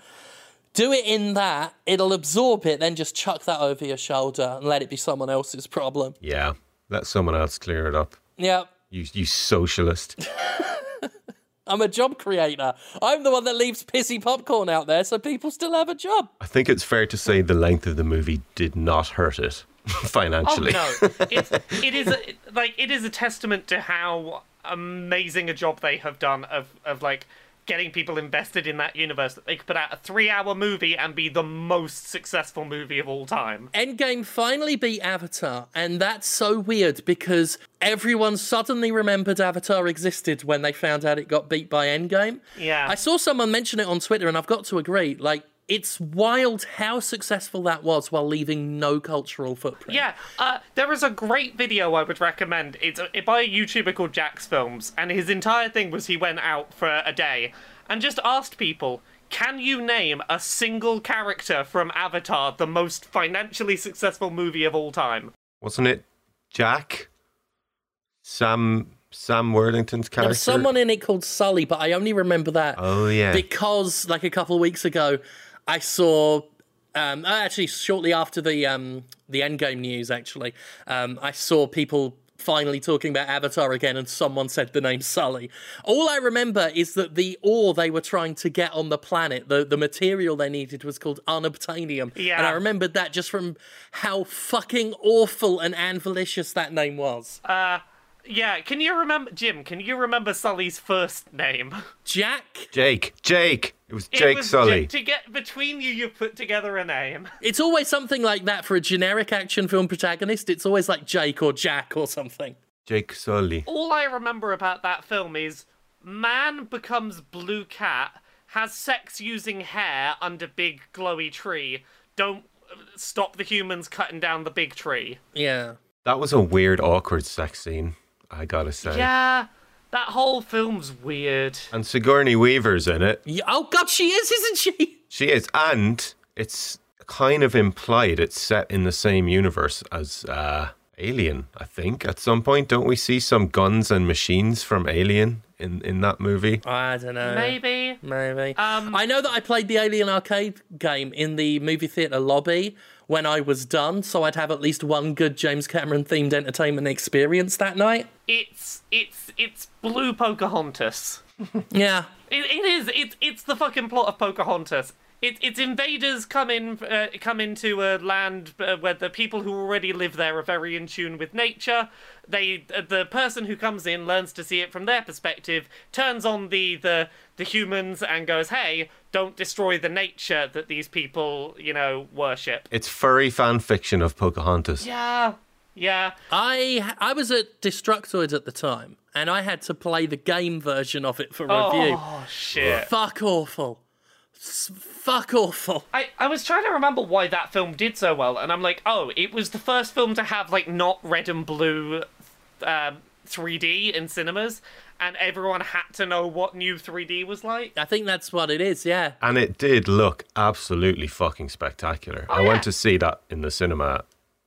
Do it in that, it'll absorb it, then just chuck that over your shoulder and let it be someone else's problem. yeah, let someone else clear it up. Yeah, You you socialist. I'm a job creator. I'm the one that leaves pissy popcorn out there so people still have a job. I think it's fair to say the length of the movie did not hurt it financially. Oh no, it's, it is a, like it is a testament to how amazing a job they have done of of like getting people invested in that universe that they could put out a three-hour movie and be the most successful movie of all time. Endgame finally beat Avatar, and that's so weird because everyone suddenly remembered Avatar existed when they found out it got beat by Endgame. Yeah. I saw someone mention it on Twitter, and I've got to agree. Like, it's wild how successful that was while leaving no cultural footprint. Yeah, uh, there is a great video I would recommend. It's by a YouTuber called jacksfilms, and his entire thing was he went out for a day and just asked people, "Can you name a single character from Avatar, the most financially successful movie of all time?" Wasn't it Jack? Sam Sam Worthington's character. There was someone in it called Sully, but I only remember that Oh yeah. because, like, a couple of weeks ago, I saw. Um, uh, actually, shortly after the um, the Endgame news, actually, um, I saw people finally talking about Avatar again, and someone said the name Sully. All I remember is that the ore they were trying to get on the planet, the, the material they needed, was called unobtainium. Yeah. And I remembered that just from how fucking awful and anvilicious that name was. Yeah, can you remember Jim? Can you remember Sully's first name? Jack Jake. Jake. It was It Jake was Sully. To get between you, you put together a name. It's always something like that for a generic action film protagonist. It's always like Jake or Jack or something. Jake Sully. All I remember about that film is man becomes blue cat, has sex using hair under big glowy tree. Don't stop the humans cutting down the big tree. Yeah. That was a weird, awkward sex scene. I gotta say. Yeah, that whole film's weird. And Sigourney Weaver's in it. Yeah, oh God, she is, isn't she? She is, and it's kind of implied it's set in the same universe as uh, Alien. I think at some point, don't we see some guns and machines from Alien in in that movie? I don't know. Maybe. Maybe. Um, I know that I played the Alien arcade game in the movie theatre lobby when I was done, so I'd have at least one good James Cameron themed entertainment experience that night. It's it's it's Blue Pocahontas. Yeah. It, it is. It's it's the fucking plot of Pocahontas. It, it's invaders come in uh, come into a land uh, where the people who already live there are very in tune with nature. They uh, the person who comes in learns to see it from their perspective, turns on the the the humans and goes, "Hey, don't destroy the nature that these people you know worship." It's furry fan fiction of Pocahontas. Yeah, yeah. I I was at Destructoid at the time, and I had to play the game version of it for review. Oh shit. Fuck awful. S- fuck awful. I, I was trying to remember why that film did so well, and I'm like, oh, it was the first film to have like not red and blue um, 3D in cinemas, and everyone had to know what new 3D was like. I think that's what it is, yeah. And it did look absolutely fucking spectacular. I yeah. went to see that in the cinema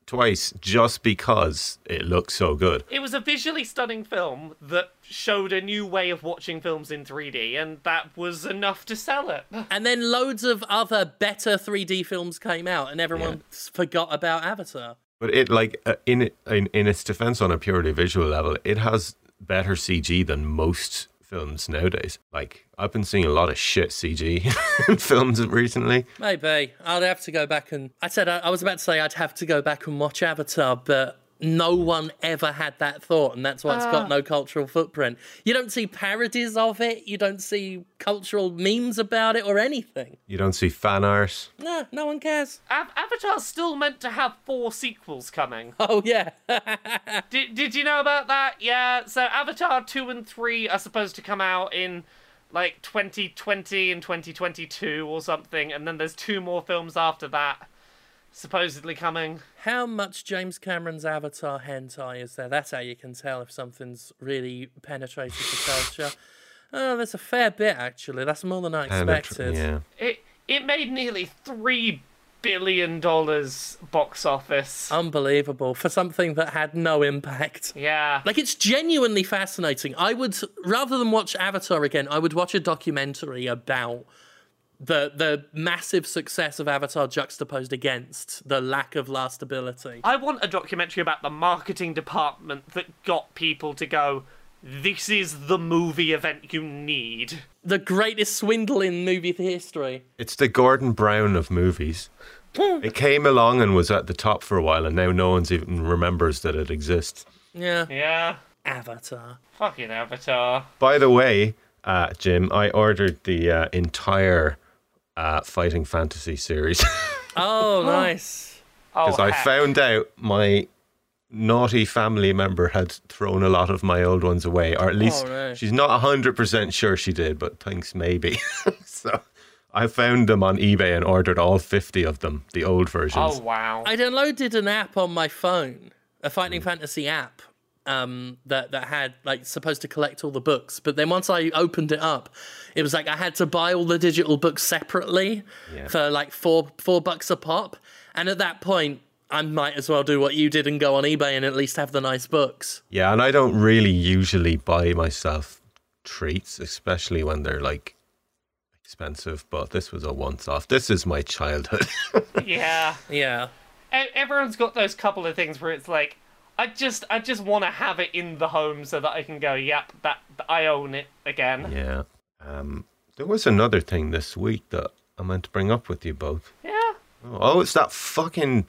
twice just because it looked so good. It was a visually stunning film that showed a new way of watching films in 3D, and that was enough to sell it. And then loads of other better 3D films came out, and everyone s- forgot about Avatar. But it like uh, in in, in its defense on a purely visual level, it has better CG than most films nowadays. Like I've been seeing a lot of shit CG films recently. Maybe. I'd have to go back and. I said, I, I was about to say I'd have to go back and watch Avatar, but no one ever had that thought, and that's why it's got ah. no cultural footprint. You don't see parodies of it, you don't see cultural memes about it or anything. You don't see fan art. Nah, no one cares. Av- Avatar's still meant to have four sequels coming. Oh, yeah. Did, did you know about that? Yeah, so Avatar 2 and 3 are supposed to come out in like 2020 and 2022 or something, and then there's two more films after that supposedly coming. How much James Cameron's Avatar hentai is there? That's how you can tell if something's really penetrated the culture. Oh, there's a fair bit, actually. That's more than I And it- expected. yeah. It it made nearly 3 billion dollars box office. Unbelievable for something that had no impact. yeah. Like it's genuinely fascinating. I would rather than watch Avatar again, I would watch a documentary about the the massive success of Avatar juxtaposed against the lack of lastability. I want a documentary about the marketing department that got people to go, this is the movie event you need. The greatest swindle in movie history. It's the Gordon Brown of movies. it came along and was at the top for a while, and now no one's even remembers that it exists. Yeah. Yeah. Avatar. Fucking Avatar. By the way, uh, Jim, I ordered the uh, entire uh, Fighting Fantasy series Oh, nice. Oh, because I heck. found out my naughty family member had thrown a lot of my old ones away, or at least Oh, no. she's not hundred percent sure she did, but thinks maybe. so I found them on eBay and ordered all fifty of them, the old versions. Oh, wow. I downloaded an app on my phone, a Fighting Fantasy app, um, that that had like supposed to collect all the books. But then once I opened it up, it was like I had to buy all the digital books separately Yeah. for like four four bucks a pop. And at that point, I might as well do what you did and go on eBay and at least have the nice books. Yeah, and I don't really usually buy myself treats, especially when they're like expensive. But this was a once-off. This is my childhood. yeah. Yeah. Everyone's got those couple of things where it's like, I just, I just want to have it in the home so that I can go, yep, that I own it again. yeah. Um, there was another thing this week that I meant to bring up with you both. Yeah. Oh, it's that fucking.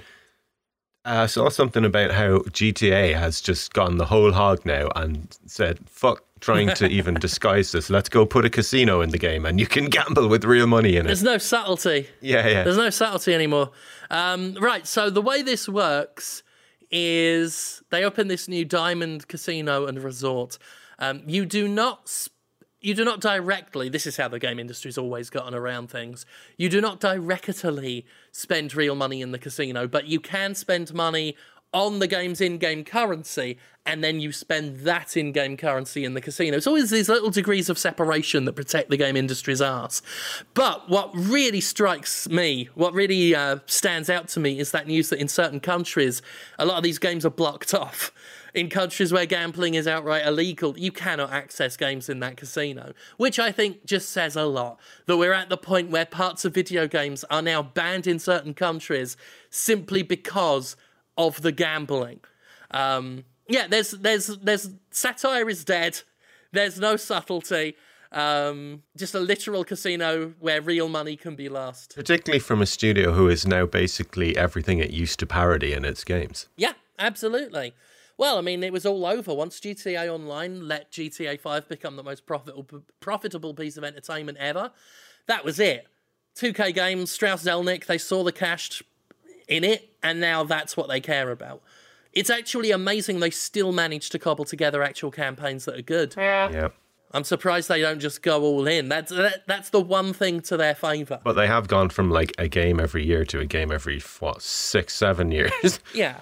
Uh, I saw something about how GTA has just gone the whole hog now and said, fuck trying to even disguise this. Let's go put a casino in the game and you can gamble with real money in it. There's no subtlety. Yeah, yeah. There's no subtlety anymore. Um, right, so the way this works is they open this new diamond casino and resort. Um, you do not. Sp- you do not directly, this is how the game industry's always gotten around things. You do not directly spend real money in the casino, but you can spend money on the game's in-game currency and then you spend that in-game currency in the casino. It's always these little degrees of separation that protect the game industry's ass. But what really strikes me, what really uh, stands out to me, is that news that in certain countries, a lot of these games are blocked off. In countries where gambling is outright illegal, you cannot access games in that casino, which I think just says a lot. That we're at the point where parts of video games are now banned in certain countries simply because of the gambling. Um, yeah, there's there's there's satire is dead. There's no subtlety. Um, just a literal casino where real money can be lost. Particularly from a studio who is now basically everything it used to parody in its games. Yeah, absolutely. Well, I mean, it was all over once GTA Online let GTA 5 become the most profitable profitable piece of entertainment ever. That was it. 2K Games, Strauss Zelnick, they saw the cash in it, and now that's what they care about. It's actually amazing they still manage to cobble together actual campaigns that are good. Yeah. Yeah. I'm surprised they don't just go all in. That's that, that's the one thing to their favour. But they have gone from like a game every year to a game every, what, six, seven years. Yeah.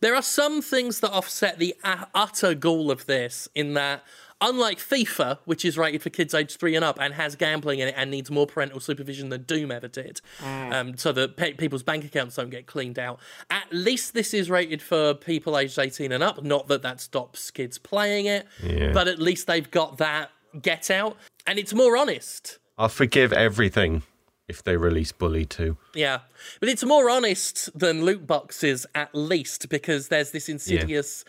There are some things that offset the utter gall of this in that unlike FIFA, which is rated for kids aged three and up and has gambling in it and needs more parental supervision than Doom ever did, um, so that pe- people's bank accounts don't get cleaned out. At least this is rated for people aged 18 and up. Not that that stops kids playing it, Yeah. but at least they've got that get out. And it's more honest. I'll forgive everything if they release Bully 2. Yeah, but it's more honest than loot boxes, at least, because there's this insidious.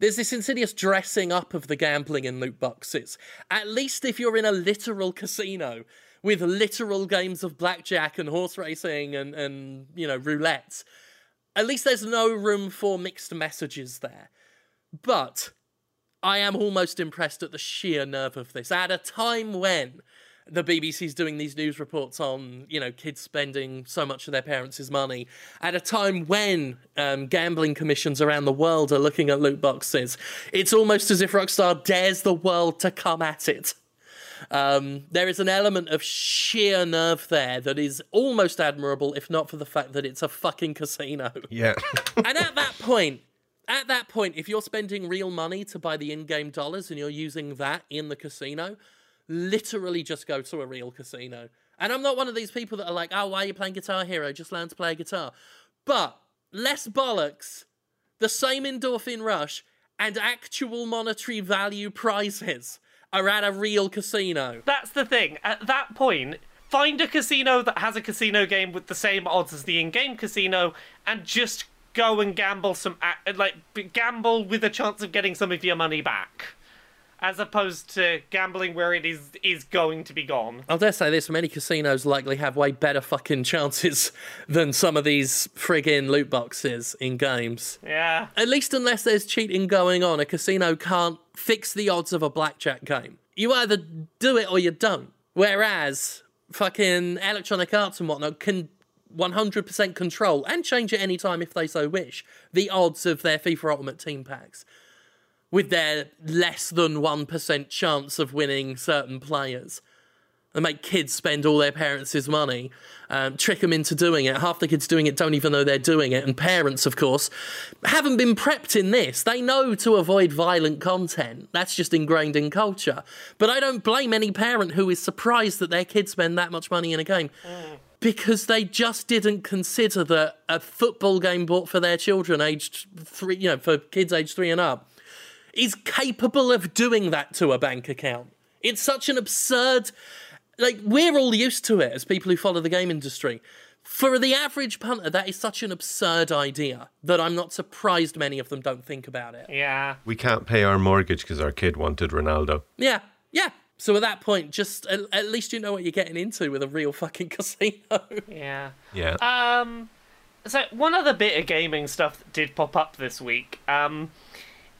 There's this insidious dressing up of the gambling in loot boxes. At least if you're in a literal casino with literal games of blackjack and horse racing and, and you know, roulette, at least there's no room for mixed messages there. But I am almost impressed at the sheer nerve of this. At a time when the BBC's doing these news reports on, you know, kids spending so much of their parents' money, at a time when um, gambling commissions around the world are looking at loot boxes, it's almost as if Rockstar dares the world to come at it. Um, there is an element of sheer nerve there that is almost admirable, if not for the fact that it's a fucking casino Yeah. and at that point, at that point, if you're spending real money to buy the in-game dollars and you're using that in the casino, literally just go to a real casino. And I'm not one of these people that are like, "Oh, why are you playing Guitar Hero? Just learn to play guitar." But less bollocks, the same endorphin rush, and actual monetary value prizes are at a real casino. That's the thing. At that point, find a casino that has a casino game with the same odds as the in-game casino, and just go and gamble some, like gamble with a chance of getting some of your money back, as opposed to gambling where it is is going to be gone. I'll dare say this: many casinos likely have way better fucking chances than some of these friggin' loot boxes in games. Yeah. At least unless there's cheating going on, a casino can't fix the odds of a blackjack game. You either do it or you don't. Whereas fucking Electronic Arts and whatnot can 100% control and change at any time if they so wish the odds of their FIFA Ultimate Team packs with their less than 1% chance of winning certain players and make kids spend all their parents' money, um, trick them into doing it. Half the kids doing it don't even know they're doing it, and parents, of course, haven't been prepped in this. They know to avoid violent content. That's just ingrained in culture. But I don't blame any parent who is surprised that their kids spend that much money in a game. Because they just didn't consider that a football game bought for their children aged three, you know, for kids aged three and up, is capable of doing that to a bank account. It's such an absurd like we're all used to it as people who follow the game industry. For the average punter, that is such an absurd idea that I'm not surprised many of them don't think about it. Yeah. we can't pay our mortgage because our kid wanted Ronaldo. Yeah, yeah. So at that point, just at, at least you know what you're getting into with a real fucking casino. Yeah. Yeah. Um, so one other bit of gaming stuff that did pop up this week. Um,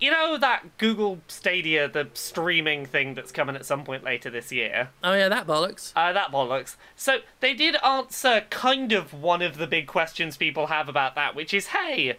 you know that Google Stadia, the streaming thing that's coming at some point later this year. oh yeah, that bollocks. Uh, that bollocks. So they did answer kind of one of the big questions people have about that, which is, hey,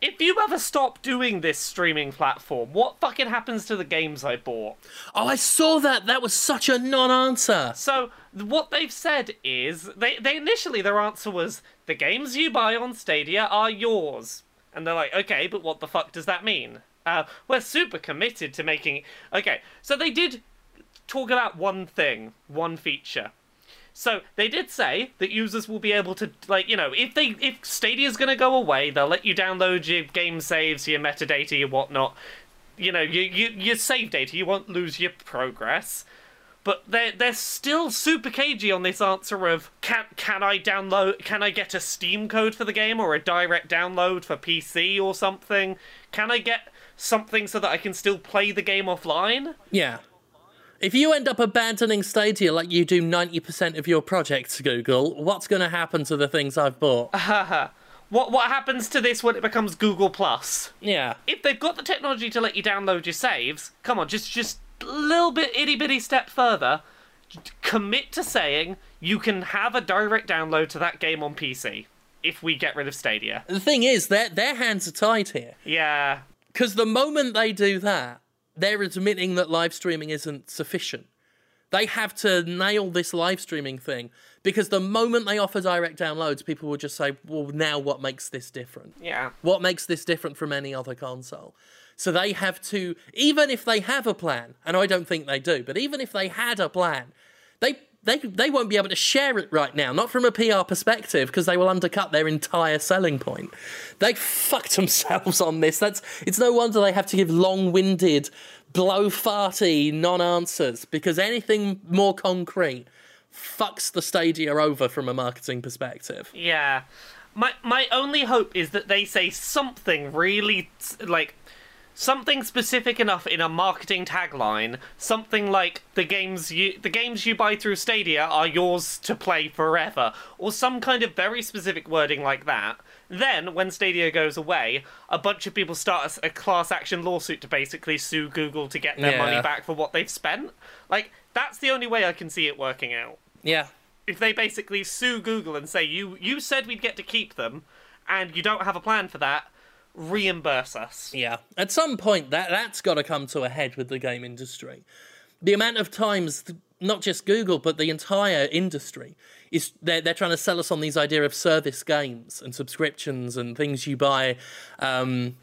if you ever stop doing this streaming platform, what fucking happens to the games I bought? Oh, I saw that. That was such a non-answer. So what they've said is they they initially their answer was the games you buy on Stadia are yours. And they're like, okay, but what the fuck does that mean? Uh, we're super committed to making. Okay, so they did talk about one thing, one feature. So they did say that users will be able to, like, you know, if they if Stadia's going to go away, they'll let you download your game saves, your metadata, your whatnot. You know, you, you your save data. You won't lose your progress. But they're they're still super cagey on this answer of can can I download? Can I get a Steam code for the game or a direct download for PC or something? Can I get something so that I can still play the game offline? Yeah. If you end up abandoning Stadia like you do 90% of your projects, Google, what's going to happen to the things I've bought? What what happens to this when it becomes Google Plus? yeah. If they've got the technology to let you download your saves, come on, just just a little bit itty bitty step further. Commit to saying you can have a direct download to that game on PC if we get rid of Stadia. The thing is, their, their hands are tied here. Yeah, Because the moment they do that, they're admitting that live streaming isn't sufficient. They have to nail this live streaming thing because the moment they offer direct downloads, people will just say, well, now what makes this different? yeah. What makes this different from any other console? So they have to, even if they have a plan, and I don't think they do, but even if they had a plan, they they they won't be able to share it right now, not from a PR perspective, because they will undercut their entire selling point. They fucked themselves on this. That's it's no wonder they have to give long-winded, blow farty non-answers because anything more concrete fucks the Stadia over from a marketing perspective. Yeah. My my only hope is that they say something really like something specific enough in a marketing tagline, something like the games you the games you buy through Stadia are yours to play forever or some kind of very specific wording like that. Then when Stadia goes away, a bunch of people start a, a class action lawsuit to basically sue Google to get their Yeah. money back for what they've spent. Like that's the only way I can see it working out Yeah, if they basically sue Google and say you you said we'd get to keep them, and you don't have a plan for that, reimburse us. Yeah, at some point that that's got to come to a head with the game industry. The amount of times, not just Google, but the entire industry is they're they're trying to sell us on these idea of service games and subscriptions and things you buy. Um,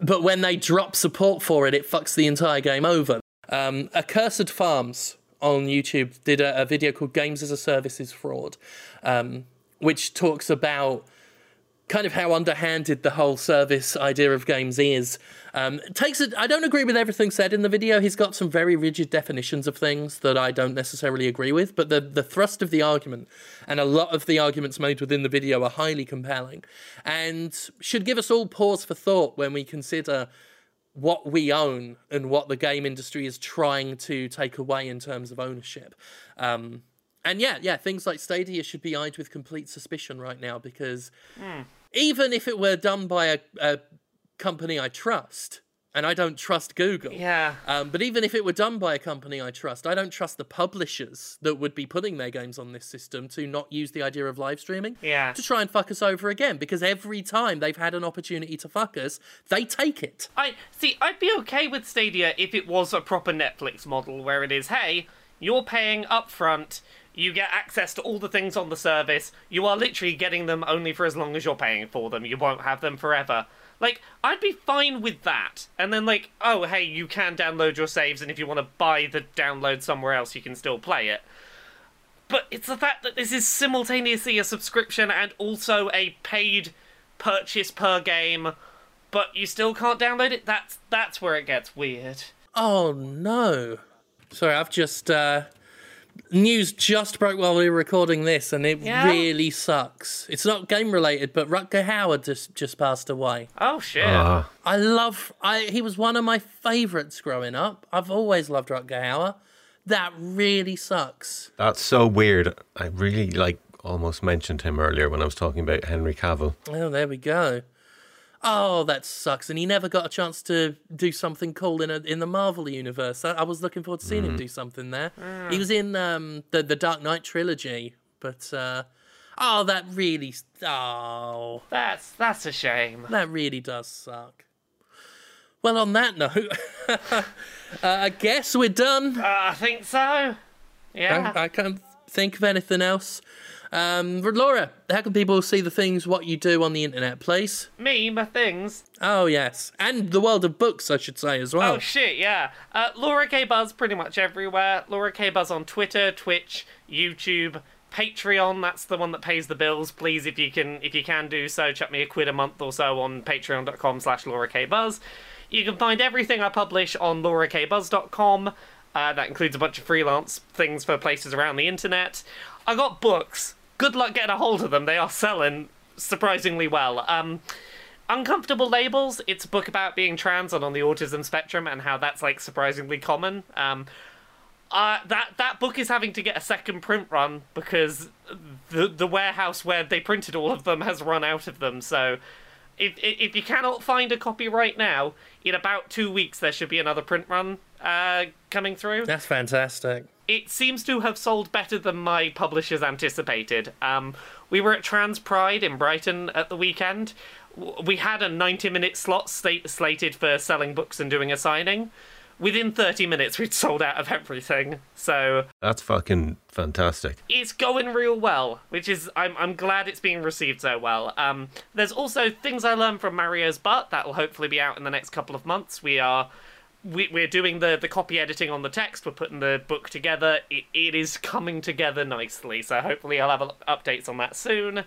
But when they drop support for it, it fucks the entire game over. Um, Accursed Farms on YouTube did a, a video called "Games as a Services Fraud," um, which talks about kind of how underhanded the whole service idea of games is. Um, takes it. I don't agree with everything said in the video. He's got some very rigid definitions of things that I don't necessarily agree with. But the the thrust of the argument and a lot of the arguments made within the video are highly compelling and should give us all pause for thought when we consider what we own and what the game industry is trying to take away in terms of ownership. Um, and yeah, yeah, things like Stadia should be eyed with complete suspicion right now because even if it were done by a, a company I trust, and I don't trust Google. Yeah. Um, but even if it were done by a company I trust, I don't trust the publishers that would be putting their games on this system to not use the idea of live streaming. Yeah. To try and fuck us over again, because every time they've had an opportunity to fuck us, they take it. I see. I'd be okay with Stadia if it was a proper Netflix model where it is, hey, you're paying upfront. You get access to all the things on the service. You are literally getting them only for as long as you're paying for them. You won't have them forever. Like, I'd be fine with that. And then, like, oh, hey, you can download your saves, and if you want to buy the download somewhere else, you can still play it. But it's the fact that this is simultaneously a subscription and also a paid purchase per game, but you still can't download it. That's that's where it gets weird. Oh no. Sorry, I've just uh news just broke while we were recording this and it Yeah? really sucks. It's not game related, but Rutger Hauer just just passed away. Oh shit! Ah, I love I he was one of my favorites growing up. I've always loved Rutger Hauer. That really sucks. that's so weird. I really like almost mentioned him earlier when I was talking about Henry Cavill. Oh, there we go. Oh, that sucks. And he never got a chance to do something cool in a, in the Marvel universe. I, I was looking forward to seeing him do something there. He was in um, the the Dark Knight trilogy, but uh, oh, that really oh, That's that's a shame. that really does suck. Well, on that note, uh, I guess we're done. Uh, I think so. Yeah. I, I can't think of anything else. Um, Laura, how can people see the things what you do on the internet, please? Me, my things. Oh yes, and the world of books, I should say as well. Oh shit, yeah. Uh, Laura K Buzz pretty much everywhere. Laura K Buzz on Twitter, Twitch, YouTube, Patreon. That's the one that pays the bills. Please, if you can, if you can do so, chuck me a quid a month or so on Patreon.com/slash Laura K Buzz. You can find everything I publish on LauraKBuzz.com. Uh, that includes a bunch of freelance things for places around the internet. I got books. Good luck getting a hold of them. They are selling surprisingly well. Um, Uncomfortable Labels, it's a book about being trans and on the autism spectrum and how that's like surprisingly common. Um, uh, that that book is having to get a second print run because the the warehouse where they printed all of them has run out of them. So if if you cannot find a copy right now, in about two weeks there should be another print run uh, coming through. That's fantastic. It seems to have sold better than my publishers anticipated. Um, we were at Trans Pride in Brighton at the weekend. We had a 90 minute slot state- slated for selling books and doing a signing. Within 30 minutes, we'd sold out of everything. So That's fucking fantastic. it's going real well, which is I'm I'm glad it's being received so well. Um, there's also things I learned from Mario's butt that will hopefully be out in the next couple of months. We are we, we're doing the the copy editing on the text. We're putting the book together. It, it is coming together nicely. So hopefully I'll have updates on that soon.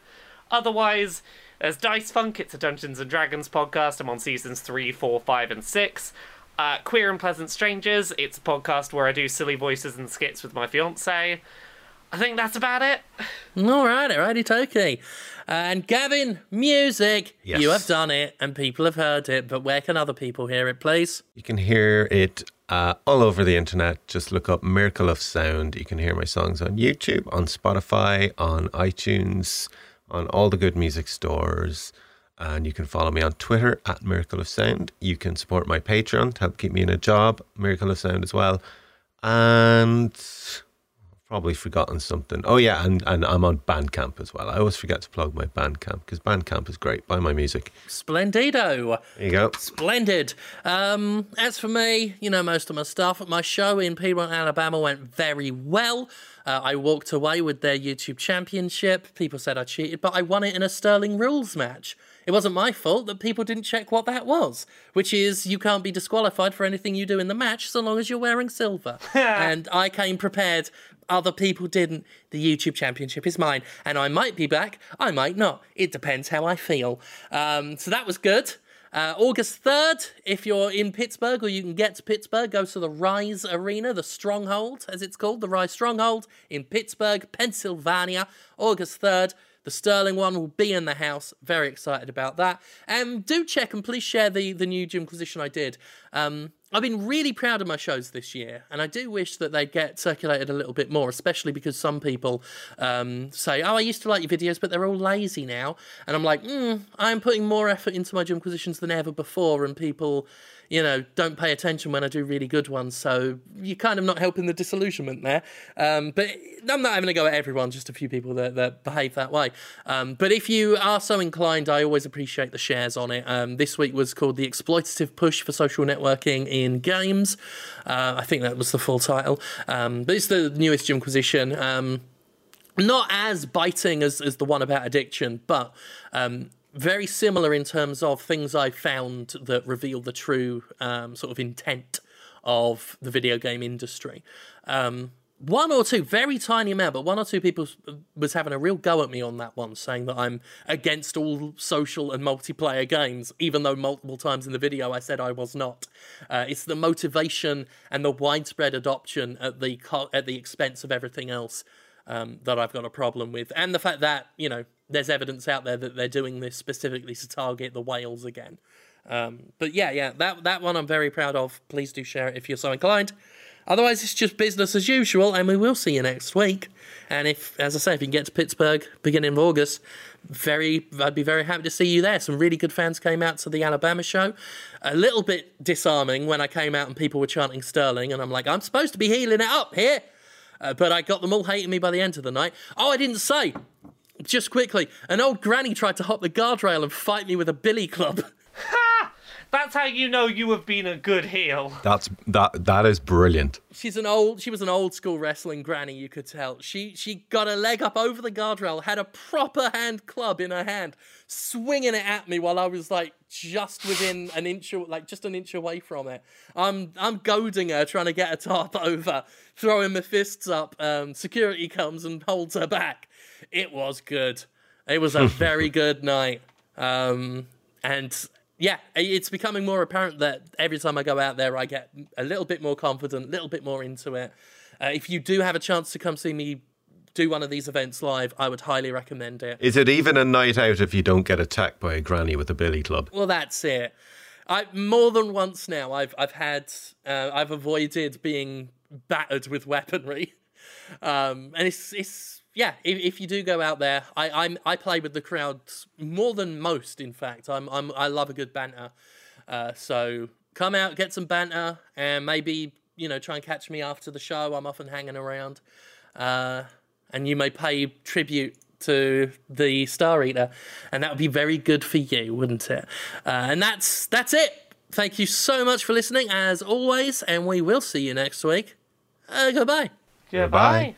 Otherwise, there's Dice Funk. It's a Dungeons and Dragons podcast. I'm on seasons three, four, five, and six. Uh, Queer and Pleasant Strangers. It's a podcast where I do silly voices and skits with my fiance. I think that's about it. All right, alrighty, Toki. And Gavin, music. Yes. You have done it, and people have heard it. But where can other people hear it, please? You can hear it uh, all over the internet. Just look up Miracle of Sound. You can hear my songs on YouTube, on Spotify, on iTunes, on all the good music stores. And you can follow me on Twitter at Miracle of Sound. You can support my Patreon to help keep me in a job, Miracle of Sound as well. And probably forgotten something. Oh yeah, and, and I'm on Bandcamp as well. I always forget to plug my Bandcamp because Bandcamp is great. Buy my music. Splendido. There you go. Splendid. Um, as for me, you know most of my stuff. My show in Piedmont, Alabama went very well. Uh, I walked away with their YouTube championship. People said I cheated, but I won it in a Sterling rules match. It wasn't my fault that people didn't check what that was, which is you can't be disqualified for anything you do in the match so long as you're wearing silver. and I came prepared. Other people didn't. The YouTube championship is mine, and I might be back. I might not. It depends how I feel. Um, so that was good. Uh, August 3rd, if you're in Pittsburgh or you can get to Pittsburgh, go to the Rise Arena, the Stronghold, as it's called, the Rise Stronghold in Pittsburgh, Pennsylvania. August 3rd. The Sterling one will be in the house. Very excited about that. And do check and please share the, the new Jimquisition I did. Um, I've been really proud of my shows this year, and I do wish that they'd get circulated a little bit more, especially because some people um, say, Oh, I used to like your videos, but they're all lazy now. And I'm like, mm, I'm putting more effort into my Jimquisitions than ever before, and people, you know, don't pay attention when I do really good ones. So you're kind of not helping the disillusionment there. Um, but I'm not having a go at everyone, just a few people that, that behave that way. Um, but if you are so inclined, I always appreciate the shares on it. Um, this week was called The Exploitative Push for Social Networking in Games. Uh, I think that was the full title. Um, but it's the newest Jimquisition. Um, not as biting as, as the one about addiction, but um, very similar in terms of things I found that reveal the true um, sort of intent of the video game industry. Um, one or two, very tiny amount, but one or two people was having a real go at me on that one, saying that I'm against all social and multiplayer games, even though multiple times in the video I said I was not. Uh, it's the motivation and the widespread adoption at the co- at the expense of everything else um, that I've got a problem with, and the fact that you know there's evidence out there that they're doing this specifically to target the whales again. Um, but yeah, yeah, that that one I'm very proud of. Please do share it if you're so inclined. Otherwise, it's just business as usual, and we will see you next week. And if, as I say, if you can get to Pittsburgh beginning of August, very, I'd be very happy to see you there. Some really good fans came out to the Alabama show. A little bit disarming when I came out and people were chanting Sterling, and I'm like, I'm supposed to be healing it up here. Uh, but I got them all hating me by the end of the night. Oh, I didn't say. Just quickly, an old granny tried to hop the guardrail and fight me with a billy club. Ha! That's how you know you have been a good heel. That's that that is brilliant. She's an old. She was an old school wrestling granny. You could tell. She she got a leg up over the guardrail, had a proper hand club in her hand, swinging it at me while I was like just within an inch, like just an inch away from it. I'm I'm goading her, trying to get her top over, throwing my fists up. Um, security comes and holds her back. It was good. It was a very good night. Um, and yeah, it's becoming more apparent that every time I go out there, I get a little bit more confident, a little bit more into it. Uh, if you do have a chance to come see me do one of these events live, I would highly recommend it. Is it even a night out if you don't get attacked by a granny with a billy club? Well, that's it. I more than once now I've I've had uh, I've avoided being battered with weaponry, um, and it's it's yeah. If, if you do go out there, I I'm I play with the crowd more than most. In fact, I'm I'm I love a good banter. Uh, so come out, get some banter, and maybe you know try and catch me after the show. I'm often hanging around, uh, and you may pay tribute to the Star Eater, and that would be very good for you, wouldn't it? Uh, and that's that's it. Thank you so much for listening, as always, and we will see you next week. Uh, goodbye. Goodbye.